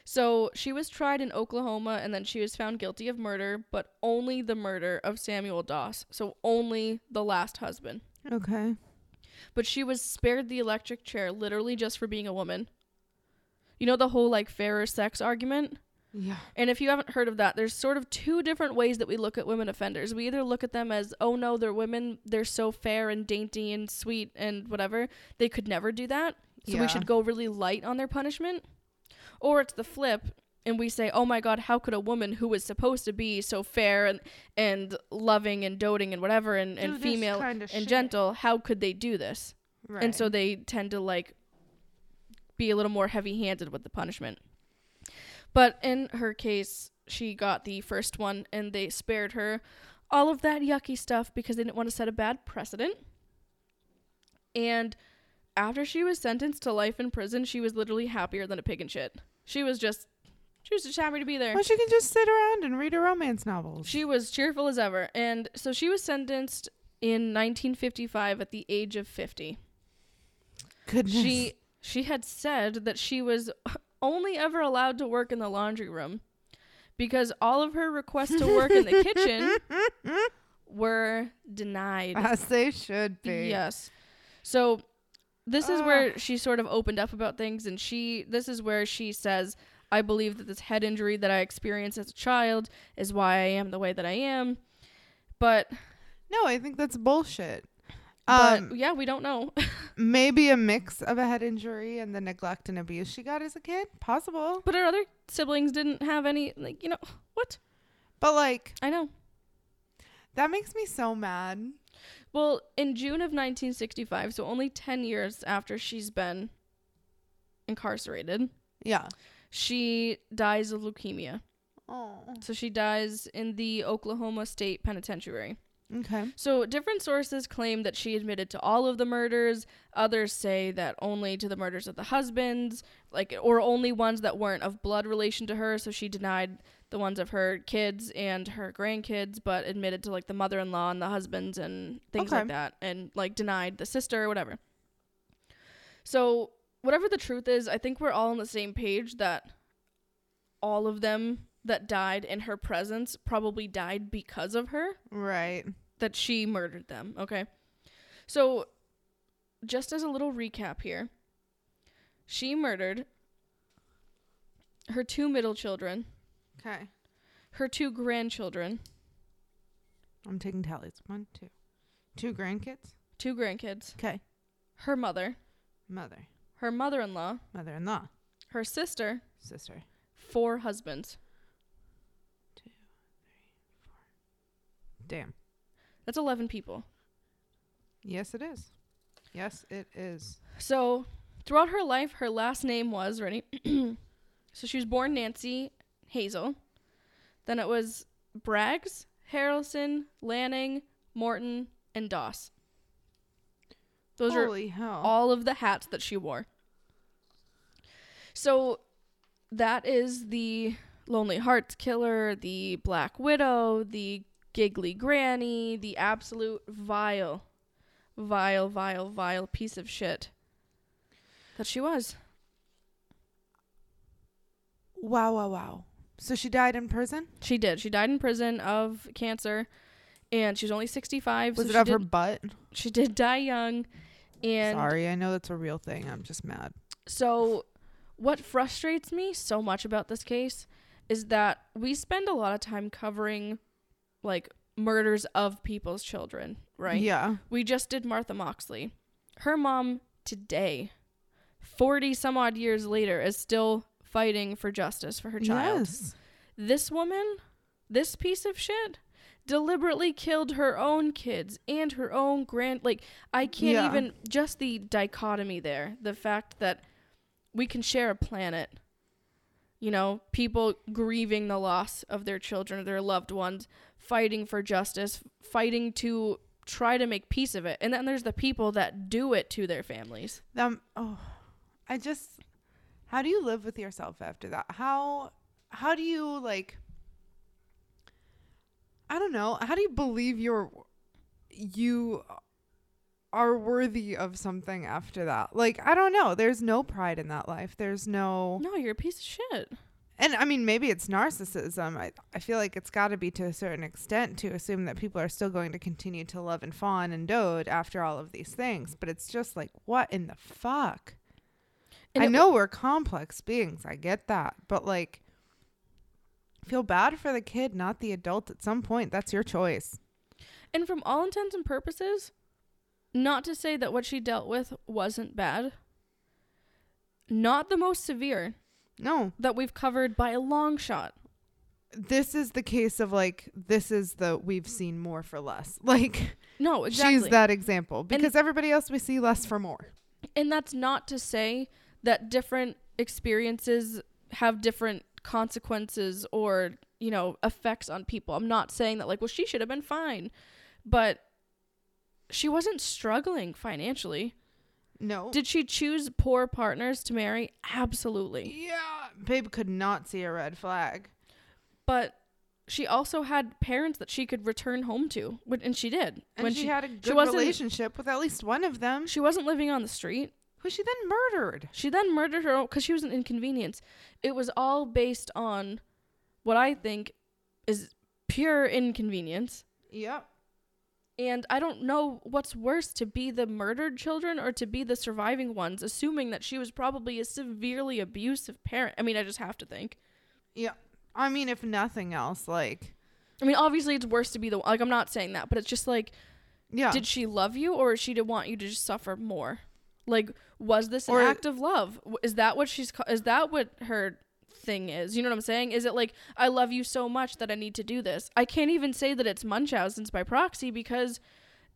So she was tried in Oklahoma and then she was found guilty of murder, but only the murder of Samuel Doss. So only the last husband. Okay. But she was spared the electric chair literally just for being a woman. You know the whole like fairer sex argument? Yeah. And if you haven't heard of that, there's sort of two different ways that we look at women offenders. We either look at them as, oh no, they're women, they're so fair and dainty and sweet and whatever, they could never do that. So Yeah. we should go really light on their punishment. Or it's the flip, and we say, oh my god, how could a woman who was supposed to be so fair and, and loving and doting and whatever and, Do and female and shit. gentle, how could they do this? Right. And so they tend to like be a little more heavy handed with the punishment. But in her case, she got the first one and they spared her all of that yucky stuff because they didn't want to set a bad precedent. And after she was sentenced to life in prison, she was literally happier than a pig in shit. She was just she was just happy to be there. Well, she can just sit around and read her romance novels. She was cheerful as ever. And so she was sentenced in 1955 at the age of 50. Goodness. She she had said that she was (laughs) only ever allowed to work in the laundry room because all of her requests to work in the kitchen (laughs) were denied. As they should be. Yes. So this is Ugh. where she sort of opened up about things and she this is where she says I believe that this head injury that I experienced as a child is why I am the way that I am. But No, I think that's bullshit. but Um, yeah, we don't know. (laughs) maybe a mix of a head injury and the neglect and abuse she got as a kid. Possible. but her other siblings didn't have any like, you know, what? But like I know. that makes me so mad. Well, in June of 1965, so only 10 years after she's been incarcerated, Yeah. she dies of leukemia. Oh. So she dies in the Oklahoma State Penitentiary. Okay. So different sources claim that she admitted to all of the murders. Others say that only to the murders of the husbands, like or only ones that weren't of blood relation to her. So she denied the ones of her kids and her grandkids, but admitted to like the mother-in-law and the husbands and things Okay. like that, and like denied the sister or whatever. So whatever the truth is, I think we're all on the same page that all of them that died in her presence probably died because of her Right. that she murdered them. Okay. So, just as a little recap here, she murdered her two middle children, Okay. her two grandchildren, I'm taking tallies. One, two. Two grandkids. two grandkids, Okay. her mother, Mother. her mother in law, Mother in law. her sister, Sister. four husbands. Two, three, four. Damn. That's 11 people. Yes, it is. Yes, it is. So, throughout her life, her last name was, ready? (clears throat) so, she was born Nancy Hazle. Then it was Braggs, Harrelson, Lanning, Morton, and Doss. Those are hell. all of the hats that she wore. So, that is the Lonely Hearts Killer, the Black Widow, the Giggly Granny, the absolute vile, vile, vile, vile piece of shit that she was. wow, wow, wow. So she died in prison? She did. She died in prison of cancer, and she was only 65. Was so it she of did, her butt? She did die young. And Sorry, I know that's a real thing. I'm just mad. So, what frustrates me so much about this case is that we spend a lot of time covering like murders of people's children, right? Yeah. We just did Martha Moxley. Her mom today, 40 some odd years later, is still fighting for justice for her child. Yes. This woman, this piece of shit, deliberately killed her own kids and her own grand. Like, I can't Yeah. even. Just the dichotomy there. The fact that we can share a planet. You know, people grieving the loss of their children or their loved ones, fighting for justice, fighting to try to make peace of it. And then there's the people that do it to their families. Um oh I just how do you live with yourself after that? How how do you like I don't know. How do you believe you're you are worthy of something after that? Like I don't know. There's no pride in that life. There's no No, you're a piece of shit. and I mean, maybe it's narcissism. I, I feel like it's got to be to a certain extent to assume that people are still going to continue to love and fawn and dote after all of these things. But it's just like, what in the fuck? And I know we're complex beings. I get that. But like, feel bad for the kid, not the adult at some point. That's your choice. And from all intents and purposes, not to say that what she dealt with wasn't bad, not the most severe No, that we've covered by a long shot. this is the case of like, this is the we've seen more for less. (laughs) Like, No, exactly. she's that example because everybody else we see less for more. and that's not to say that different experiences have different consequences or, you know, effects on people. I'm not saying that like, well, she should have been fine. But she wasn't struggling financially. No. Did she choose poor partners to marry? Absolutely. yeah. Babe could not see a red flag. But she also had parents that she could return home to, and she did. And when she, she had a good relationship with at least one of them, she wasn't living on the street. Who she then murdered. She then murdered her because she was an inconvenience. It was all based on what I think is pure inconvenience. Yep. And I don't know what's worse to be the murdered children or to be the surviving ones, assuming that she was probably a severely abusive parent. I mean, I just have to think. Yeah. I mean, if nothing else, like, I mean, obviously it's worse to be the like I'm not saying that, but it's just like yeah. did she love you or she did want you to just suffer more? Like was this an Or- act of love? Is that what she's is that what her thing is? You know what I'm saying? Is it like I love you so much that I need to do this? I can't even say that it's Munchausen's by proxy because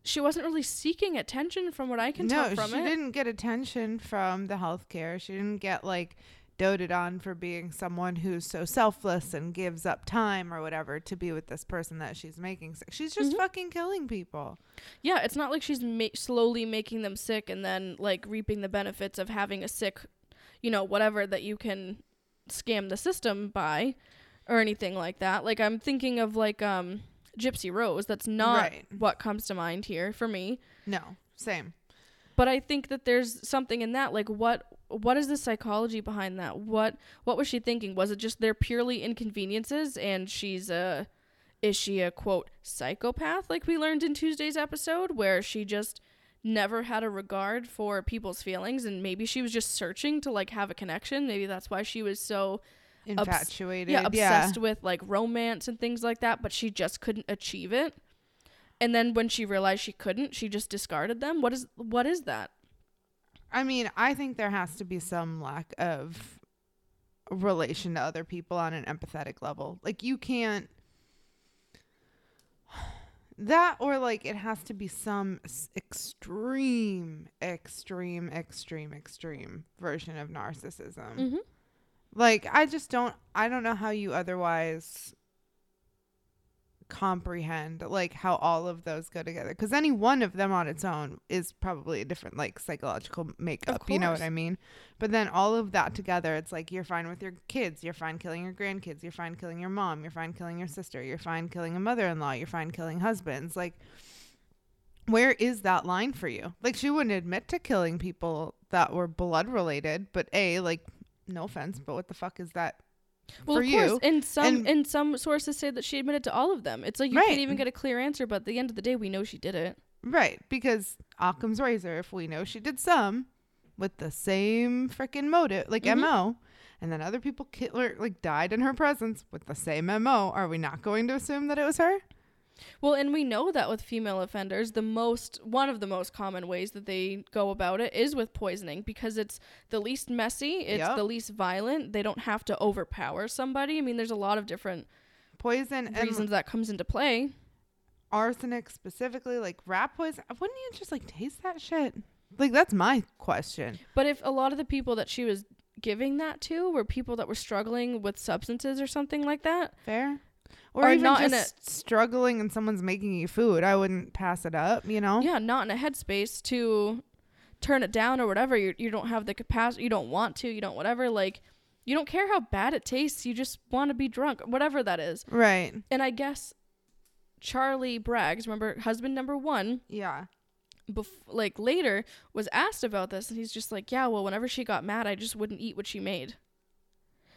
she wasn't really seeking attention from what I can no, tell from she it. She didn't get attention from the healthcare. She didn't get like doted on for being someone who's so selfless and gives up time or whatever to be with this person that she's making sick. She's just Mhm. fucking killing people. Yeah, it's not like she's ma- slowly making them sick and then like reaping the benefits of having a sick, you know, whatever that you can scam the system by or anything like that. Like I'm thinking of like um Gypsy Rose. That's not Right. what comes to mind here for me. No, same. But I think that there's something in that like what what is the psychology behind that? What what was she thinking? Was it just they're purely inconveniences and she's a is she a quote psychopath like we learned in Tuesday's episode where she just never had a regard for people's feelings and maybe she was just searching to like have a connection. Maybe that's why she was so Infatuated. yeah, obsessed with like romance and things like that, but she just couldn't achieve it. And then when she realized she couldn't, she just discarded them. What is what is that? I mean, I think there has to be some lack of relation to other people on an empathetic level. Like you can't that or like it has to be some extreme extreme extreme extreme version of narcissism. Mm-hmm. Like I just don't I don't know how you otherwise comprehend like how all of those go together because any one of them on its own is probably a different like psychological makeup you know what i mean? But then all of that together it's like you're fine with your kids you're fine killing your grandkids you're fine killing your mom you're fine killing your sister you're fine killing a mother-in-law you're fine killing husbands like where is that line for you? Like she wouldn't admit to killing people that were blood related but a like no offense but what the fuck is that Well, for of course, you and some and- and some sources say that she admitted to all of them. It's like you Right. can't even get a clear answer, but at the end of the day, we know she did it. Right, because Occam's razor, if we know she did some with the same freaking motive, like Mhm. MO, and then other people ki- or, like died in her presence with the same MO, are we not going to assume that it was her? Well, and we know that with female offenders, the most one of the most common ways that they go about it is with poisoning because it's the least messy, it's Yep. the least violent. They don't have to overpower somebody. I mean, there's a lot of different Poison and reasons that comes into play. arsenic specifically, like rat poison. Wouldn't you just like taste that shit? Like that's my question. But if a lot of the people that she was giving that to were people that were struggling with substances or something like that, Fair. Or, Or even not in just struggling and someone's making you food, I wouldn't pass it up, you know? yeah, not in a headspace to turn it down or whatever. You you don't have the capacity. You don't want to. You don't whatever. Like you don't care how bad it tastes. You just want to be drunk, whatever that is. Right. And I guess Charlie Braggs, remember husband number one, Yeah. bef- like later was asked about this, and he's just like, yeah, well, whenever she got mad, I just wouldn't eat what she made.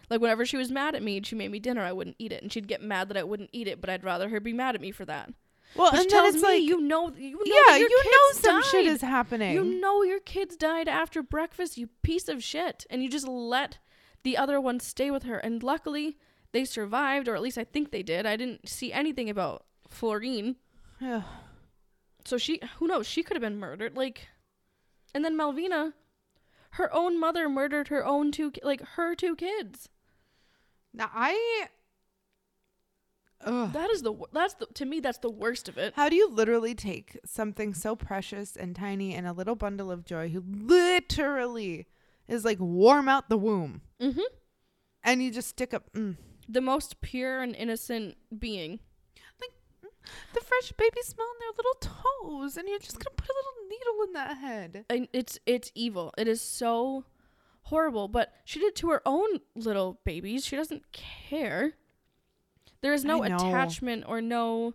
Like whenever she was mad at me and she made me dinner, I wouldn't eat it, and she'd get mad that I wouldn't eat it, but I'd rather her be mad at me for that. Well, Which and then tells it's me like you know, you know yeah, you know some shit is happening. You know your kids died after breakfast, you piece of shit. And you just let the other one stay with her. And luckily, they survived, or at least I think they did. I didn't see anything about Florine. Ugh. So she, who knows, she could have been murdered. Like, and then Melvina, her own mother murdered her own two, like, her two kids. Now I. Ugh. That is the, that's the, to me, that's the worst of it. How do you literally take something so precious and tiny and a little bundle of joy who literally is like warm out the womb Mm-hmm. and you just stick up mm, The most pure and innocent being. Like the fresh baby smell in their little toes and you're just gonna put a little needle in that head. and it's it's evil. It is so horrible. But she did it to her own little babies. She doesn't care. There is no attachment or no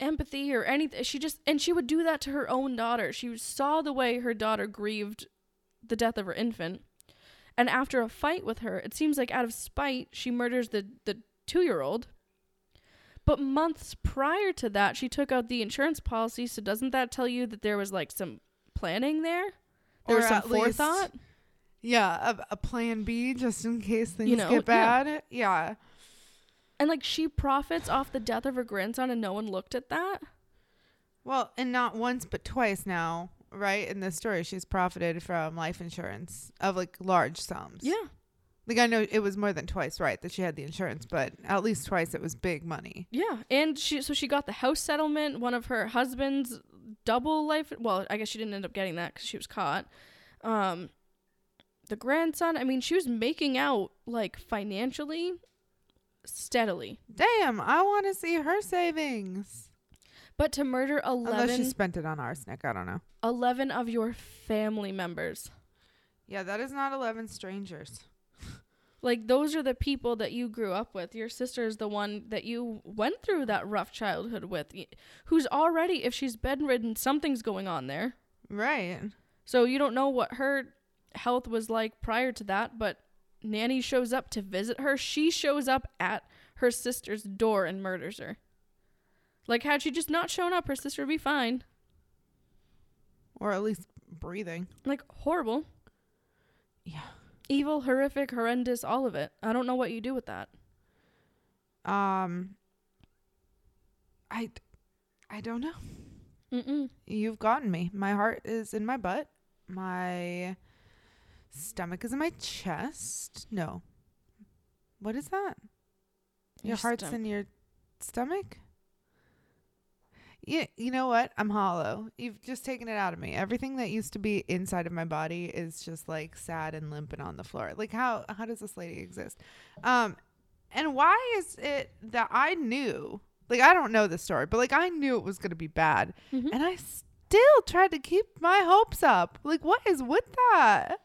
empathy or anything. She just and she would do that to her own daughter. She saw the way her daughter grieved the death of her infant. And after a fight with her, it seems like out of spite, she murders the the 2-year-old. But months prior to that, she took out the insurance policy, so doesn't that tell you that there was like some planning there? There was some at least- forethought? Yeah, a, a plan B just in case things know, get yeah. bad. Yeah. And like she profits off the death of her grandson and no one looked at that? Well, and not once but twice now, right? In this story, she's profited from life insurance of like large sums. Yeah. Like I know it was more than twice, right? That she had the insurance, but at least twice it was big money. Yeah. And she so she got the house settlement, one of her husband's double life well, I guess she didn't end up getting that cuz she was caught. Um the grandson, I mean, she was making out like financially steadily. Damn, I want to see her savings. But to murder 11 Unless she 11, spent it on arsenic, I don't know. 11 of your family members. Yeah, that is not eleven strangers. Like those are the people that you grew up with. Your sister is the one that you went through that rough childhood with, who's already if she's bedridden, something's going on there. Right. So you don't know what her health was like prior to that, but Nannie shows up to visit her. She shows up at her sister's door and murders her. Like had she just not shown up, her sister would be fine. Or at least breathing. Like horrible, Yeah. evil, horrific, horrendous, all of it. I don't know what you do with that. Um. I. I don't know. Mm-mm. You've gotten me. My heart is in my butt. My stomach is in my chest. No. What is that? Your, Your heart's stomach. in your stomach? Yeah, you know what? I'm hollow. You've just taken it out of me. Everything that used to be inside of my body is just like sad and limp and on the floor. Like how how does this lady exist? Um and why is it that I knew like I don't know the story, but like I knew it was going to be bad Mhm. and I still tried to keep my hopes up. Like, what is with that?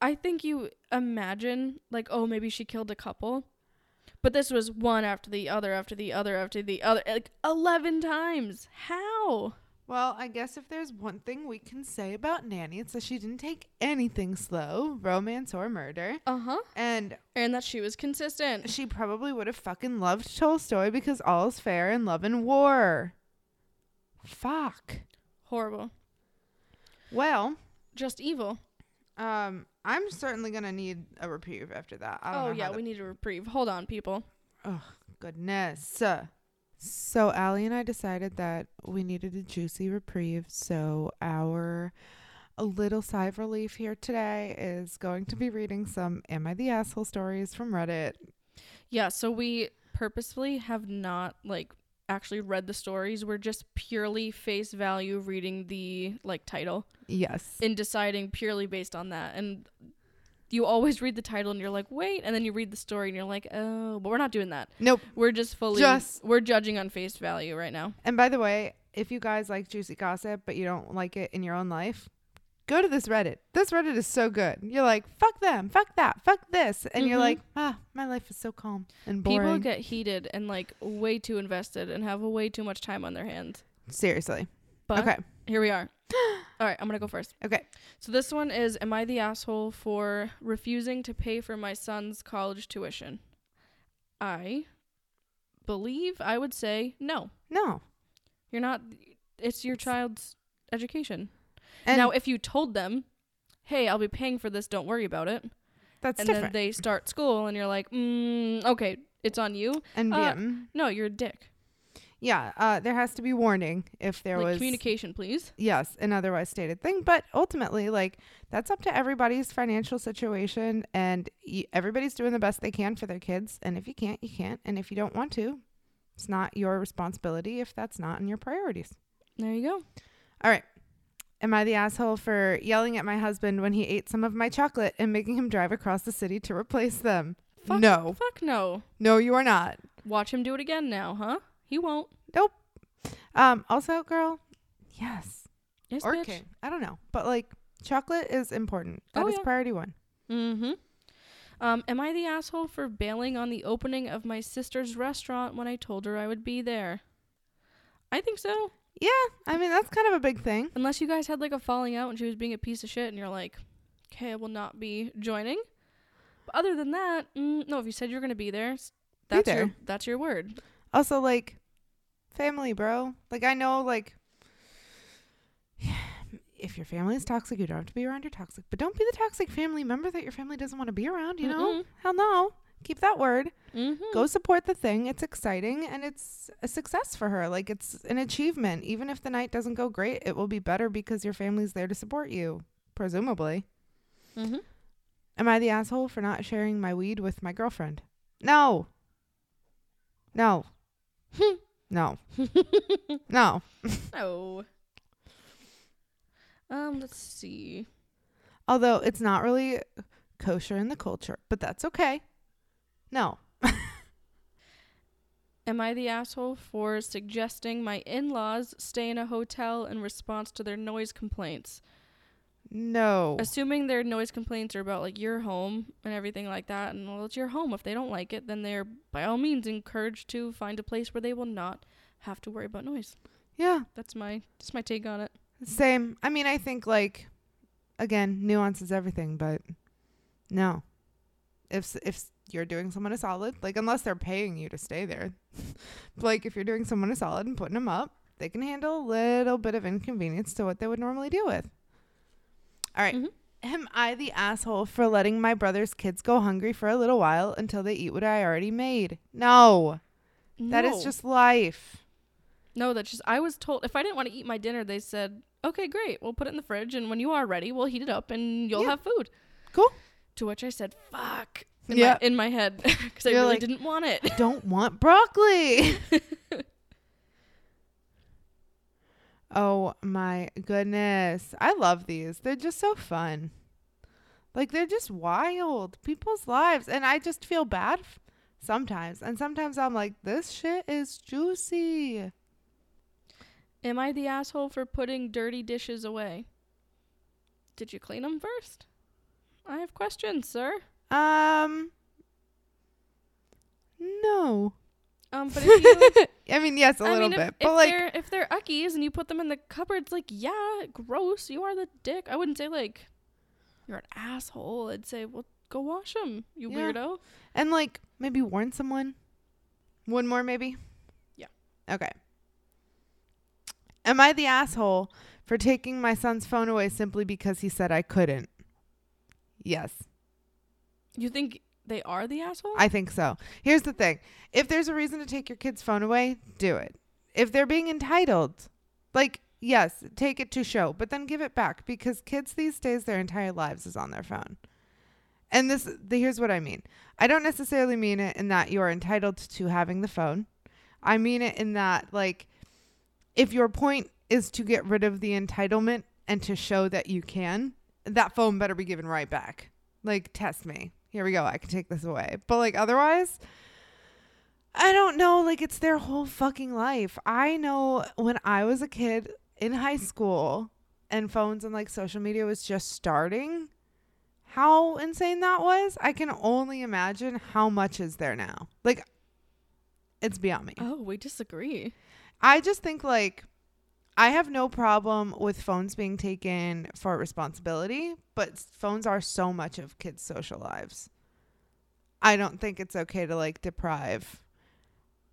I think you imagine like, oh, maybe she killed a couple. But this was one after the other after the other after the other like 11 times. How? Well, I guess if there's one thing we can say about Nannie, it's that she didn't take anything slow, romance or murder. Uh-huh. And And that she was consistent. she probably would have fucking loved Tolstoy because all is fair in love and war. Fuck. Horrible. Well, Just evil. Um, I'm certainly gonna need a reprieve after that. Oh yeah, we need a reprieve. Hold on, people. Oh, goodness. So, Allie and I decided that we needed a juicy reprieve. So, our a little sigh of relief here today is going to be reading some Am I the Asshole stories from Reddit. Yeah, so we purposefully have not like actually read the stories. We're just purely face value reading the like title Yes. and deciding purely based on that. And you always read the title and you're like, wait, and then you read the story and you're like, oh, but we're not doing that. Nope. We're just fully Just- we're judging on face value right now. And by the way, if you guys like juicy gossip, but you don't like it in your own life, go to this Reddit. This Reddit is so good. You're like, fuck them, fuck that, fuck this. And you're Mhm. like, ah, my life is so calm and boring. People get heated and like way too invested and have way too much time on their hands. Seriously. But okay. here we are. All right, I'm going to go first. (gasps) Okay. So this one is Am I the asshole for refusing to pay for my son's college tuition? I believe I would say no. No. You're not, it's your child's education. And now, if you told them, hey, I'll be paying for this, don't worry about it, that's and different. then they start school and you're like, mm, okay, it's on you. and uh, VM. No, you're a dick. yeah, uh, there has to be warning if there like, was communication, please. yes an otherwise stated thing. But ultimately, like that's up to everybody's financial situation, and y- everybody's doing the best they can for their kids. And if you can't, you can't. And if you don't want to, it's not your responsibility if that's not in your priorities. There you go. All right. Am I the asshole for yelling at my husband when he ate some of my chocolate and making him drive across the city to replace them? Fuck, no. Fuck no. No, you are not. Watch him do it again now, huh? He won't. Nope. Um, also, girl, yes. Yes, or bitch. king. I don't know. But like chocolate is important. That is Oh, yeah. priority one. Mm-hmm. Um, am I the asshole for bailing on the opening of my sister's restaurant when I told her I would be there? I think so. Yeah, I mean that's kind of a big thing. Unless you guys had like a falling out and she was being a piece of shit and you're like, okay, I will not be joining. But other than that, mm, no, if you said you're going to be there, s- Be that's your that's your word. Also, like family, bro. Like I know, like (sighs) if your family is toxic, you don't have to be around your toxic. But don't be the toxic family member that your family doesn't want to be around. You know, Mm-mm. hell no. Keep that word. Mm-hmm. Go support the thing. It's exciting and it's a success for her. Like it's an achievement. Even if the night doesn't go great, it will be better because your family's there to support you, presumably. Mm-hmm. Am I the asshole for not sharing my weed with my girlfriend? No. No. (laughs) no. (laughs) No. no. Um, let's see. Although it's not really kosher in the culture, but that's okay. No. Am I the asshole for suggesting my in-laws stay in a hotel in response to their noise complaints? No. Assuming their noise complaints are about like your home and everything like that, and well, it's your home. If they don't like it, then they're by all means encouraged to find a place where they will not have to worry about noise. Yeah. That's my that's my take on it. Same. I mean, I think like again, nuance is everything, but no. If s- if you're doing someone a solid, like unless they're paying you to stay there, (laughs) like if you're doing someone a solid and putting them up, they can handle a little bit of inconvenience to what they would normally deal with. All right. Mhm. Am I the asshole for letting my brother's kids go hungry for a little while until they eat what I already made? No. That is just life. no. That's just I was told if I didn't want to eat my dinner, they said, "Okay, great, we'll put it in the fridge, and when you are ready, we'll heat it up, and you'll Yeah. have food." Cool. To which I said, "Fuck." In Yeah. my, in my head (laughs) because I really like, didn't want it. I don't want broccoli. (laughs) oh my goodness. I love these. They're just so fun. Like they're just wild. People's lives. And I just feel bad f- sometimes. And sometimes I'm like, this shit is juicy. Am I the asshole for putting dirty dishes away? Did you clean them first? I have questions, sir. Um No. Um, but if you, (laughs) I mean, yes, a I little mean, bit. if, but if like they're if they're uckies and you put them in the cupboards, like, yeah, gross. You are the dick. I wouldn't say like you're an asshole. I'd say, well, go wash them, you Yeah. weirdo. And like maybe warn someone. One more maybe? Yeah. Okay. Am I the asshole for taking my son's phone away simply because he said I couldn't? Yes, You think they are the asshole? I think so. Here's the thing. If there's a reason to take your kid's phone away, do it. If they're being entitled, like yes, take it to show, but then give it back because kids these days their entire lives is on their phone. And this the, here's what I mean. I don't necessarily mean it in that you're entitled to having the phone. I mean it in that like if your point is to get rid of the entitlement and to show that you can, that phone better be given right back. Like test me. Here we go. I can take this away. But like otherwise, I don't know. Like it's their whole fucking life. I know when I was a kid in high school and phones and like social media was just starting, how insane that was. I can only imagine how much is there now. Like it's beyond me. oh, we disagree. I just think like I have no problem with phones being taken for responsibility, but phones are so much of kids' social lives. I don't think it's okay to like deprive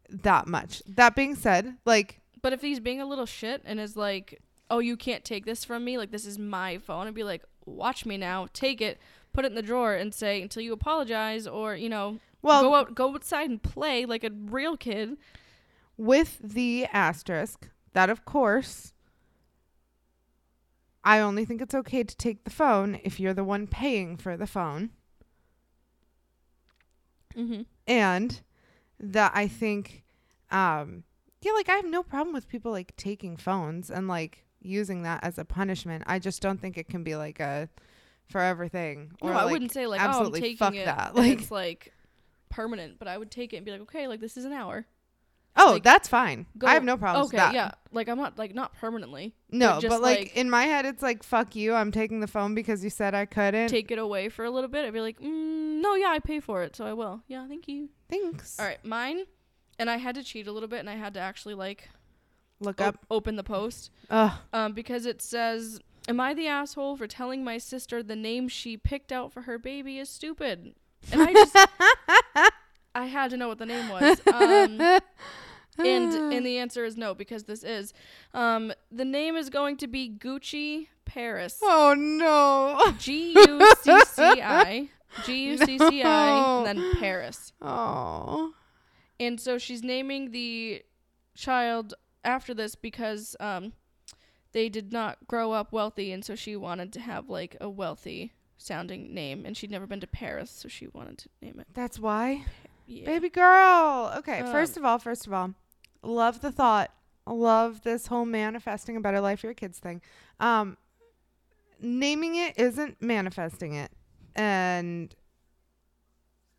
that much. That being said, like But if he's being a little shit and is like, "Oh, you can't take this from me. Like this is my phone," I'd be like, "Watch me now. Take it, put it in the drawer, and say until you apologize, or you know, well, go out, go outside and play like a real kid." with the asterisk that of course I only think it's okay to take the phone if you're the one paying for the phone. Mm-hmm. and that I think, um, yeah, like I have no problem with people like taking phones and like using that as a punishment. I just don't think it can be like a forever thing. No, or, I like, wouldn't say like, "Oh, absolutely taking fuck it." that. Like- it's like permanent, but I would take it and be like, "Okay, like this is an hour." Oh, like, that's fine. Go, I have no problems Okay, with that. yeah, like I'm not like not permanently. No, but but like, like- in my head, it's like fuck you. I'm taking the phone because you said I couldn't. Take it away for a little bit. I'd be like, mm, "No, yeah, I pay for it, so I will." Yeah, thank you. Thanks. All right, mine. And I had to cheat a little bit, and I had to actually like Look op- up. open the post Ugh. um, because it says, "Am I the asshole for telling my sister the name she picked out for her baby is stupid?" And I just, (laughs) I had to know what the name was. Um, (laughs) and (sighs) and the answer is no because this is, um, the name is going to be Gucci Paris. oh no. (laughs) G U C C I. G U C C I and then Paris. Oh. And so she's naming the child after this because um they did not grow up wealthy and so she wanted to have like a wealthy sounding name and she'd never been to Paris so she wanted to name it. That's why. Yeah. Baby girl. Okay, first Um, of all, first of all, love the thought. Love this whole manifesting a better life for your kids thing. Um naming it isn't manifesting it. And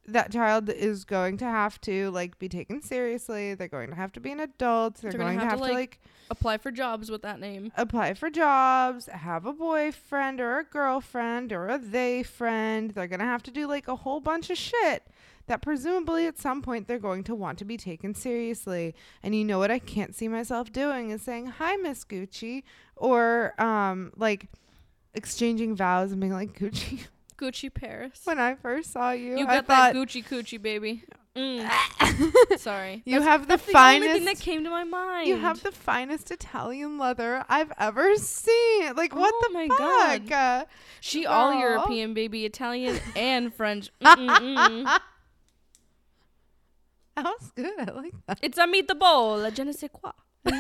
that child is going to have to like be taken seriously. They're going to have to be an adult. They're, They're going to have have to, to like, like Apply for jobs with that name. apply for jobs, have a boyfriend or a girlfriend or a they friend. They're going to have to do like a whole bunch of shit that presumably at some point they're going to want to be taken seriously. And you know what I can't see myself doing is saying, "Hi Miss Gucci," or um like exchanging vows and being like, "Gucci." Gucci Paris. when I first saw you, You I got thought that Gucci Coochie baby. Mm, (laughs) sorry. you That's- have the that's the finest only thing that came to my mind. You have the finest Italian leather I've ever seen. Like what Oh the my fuck? God. She all European baby, Italian and French. (laughs) That was good. I like that. It's a meatball, je ne sais quoi. (laughs)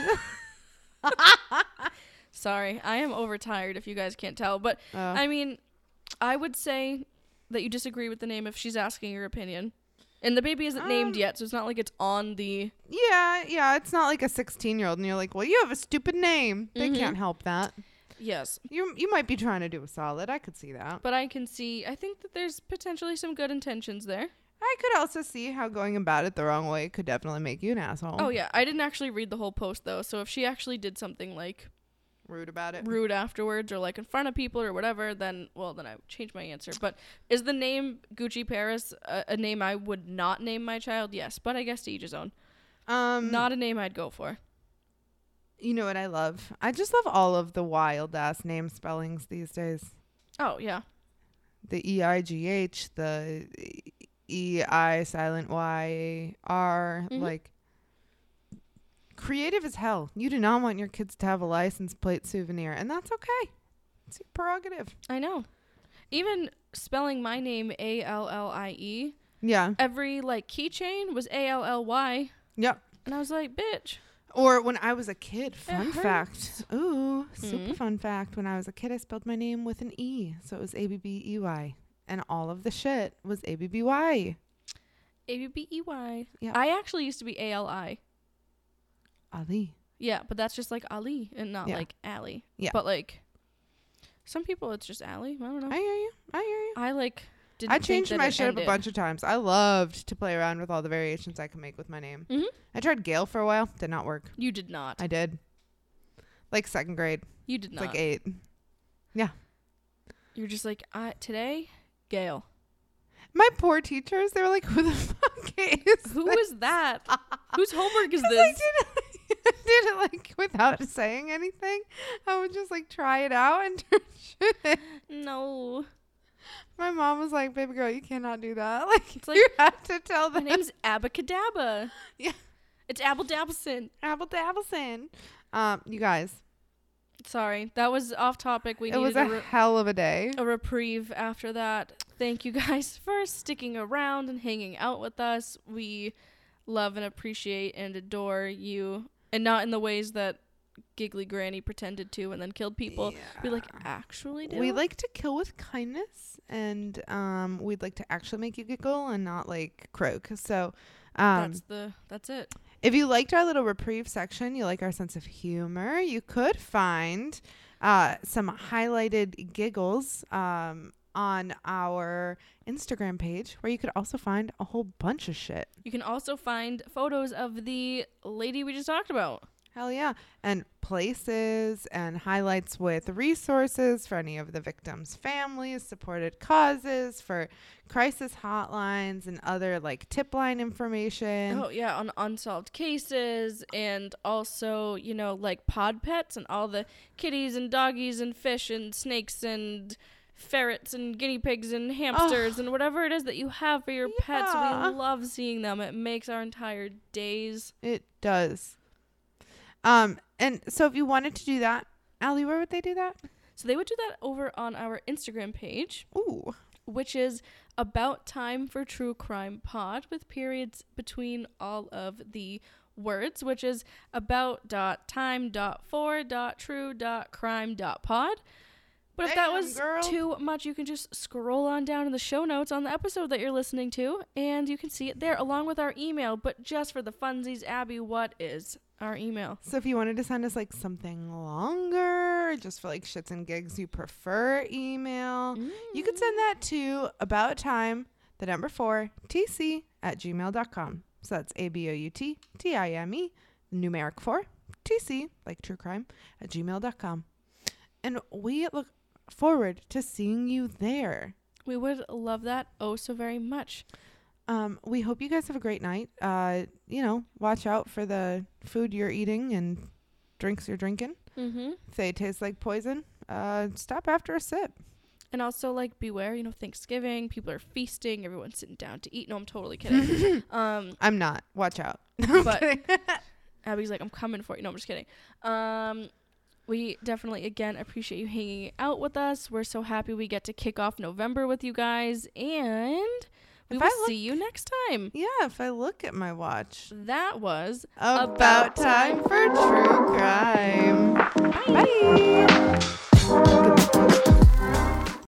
Sorry, I am overtired if you guys can't tell. But Uh, I mean, I would say that you disagree with the name if she's asking your opinion. And the baby isn't named Um, yet, so it's not like it's on the. yeah, yeah. It's not like a 16 year old, and you're like, well, you have a stupid name. They Mhm. can't help that. Yes. You you might be trying to do a solid. I could see that. But I can see, I think that there's potentially some good intentions there. I could also see how going about it the wrong way could definitely make you an asshole. Oh, yeah. I didn't actually read the whole post, though. So if she actually did something like rude about it. rude afterwards or like in front of people or whatever, then well, then I would change my answer. But is the name Gucci Paris a, a name I would not name my child? Yes, but I guess to each his own. Um, Not a name I'd go for. You know what I love? I just love all of the wild ass name spellings these days. Oh yeah, The E I G H, the E I silent Y R, Mhm. like creative as hell. You do not want your kids to have a license plate souvenir, and that's okay. It's your prerogative. I know. Even spelling my name A L L I E, Yeah. every like keychain was A L L Y, Yep. and I was like, bitch. Or when I was a kid, fun fact. Ooh, super Mhm. fun fact. When I was a kid, I spelled my name with an E, so it was A B B E Y, and all of the shit was A B B Y. A B B E Y. Yeah. I actually used to be A L I. Ali. Yeah, but that's just like Ali and not Yeah. like Allie. Yeah. But like, some people it's just Allie. I don't know. I hear you. I hear you. I like didn't. I changed my it shit up a bunch of times. I loved to play around with all the variations I could make with my name. Mhm. I tried Gail for a while. Did not work. You did not. I did. Like second grade. you did It's not. like eight. Yeah. You're just like I today, Gail. My poor teachers, they were like, who the fuck is Who this?" is that? (laughs) Whose homework is 'Cause I this? didn't- (laughs) did it like without saying anything. I would just like try it out and (laughs) turn it. No. My mom was like, "Baby girl, you cannot do that. Like, It's like- you have to tell My them." name's Abacadabra. Yeah. It's. Apple Dabbleson. Um, you guys, Sorry, that was off topic. We it was a, a re- hell of a day. a reprieve after that. Thank you (laughs) guys for sticking around and hanging out with us. We love and appreciate and adore you, and not in the ways that Giggly Granny pretended to and then killed people. We like actually do. We like to kill with kindness, and um, we'd like to actually make you giggle and not like croak. So, um, that's the that's it. if you liked our little reprieve section, you like our sense of humor, you could find uh, some highlighted giggles um, on our Instagram page, where you could also find a whole bunch of shit. You can also find photos of the lady we just talked about. Hell yeah. And places and highlights with resources for any of the victims' families, supported causes, for crisis hotlines and other like tip line information. Oh yeah, on unsolved cases and also, you know, like pod pets and all the kitties and doggies and fish and snakes and ferrets and guinea pigs and hamsters and whatever it is that you have for your pets. We love seeing them. It makes our entire days. It does. Um, and so if you wanted to do that, Allie, where would they do that? So they would do that over on our Instagram page, Ooh. which is about time for true crime pod with periods between all of the words, which is about dot time dot for dot true dot crime dot pod. But if that was girl. too much, you can just scroll on down in the show notes on the episode that you're listening to, and you can see it there along with our email. But just for the funsies, Abby, what is our email? So if you wanted to send us like something longer, just for like shits and gigs, you prefer email, you could send that to about time, the number four, tc at gmail.com. So that's A B O U T T I M E, numeric four, tc, like true crime, at gmail.com. And we look forward to seeing you there. We would love that oh so very much. Um, we hope you guys have a great night. Uh, you know, watch out for the food you're eating and drinks you're drinking. Mm-hmm. If they taste like poison, uh, stop after a sip. And also, like, beware, you know, Thanksgiving, people are feasting, everyone's sitting down to eat. No, I'm totally (laughs) kidding. um, I'm not. Watch out. (laughs) But- (laughs) Abby's like, I'm coming for you. No, I'm just kidding. Um, we definitely, again, appreciate you hanging out with us. We're so happy we get to kick off November with you guys. And we if will look, see you next time. Yeah, if I look at my watch. That was About, about Time for True Crime. Bye. Bye.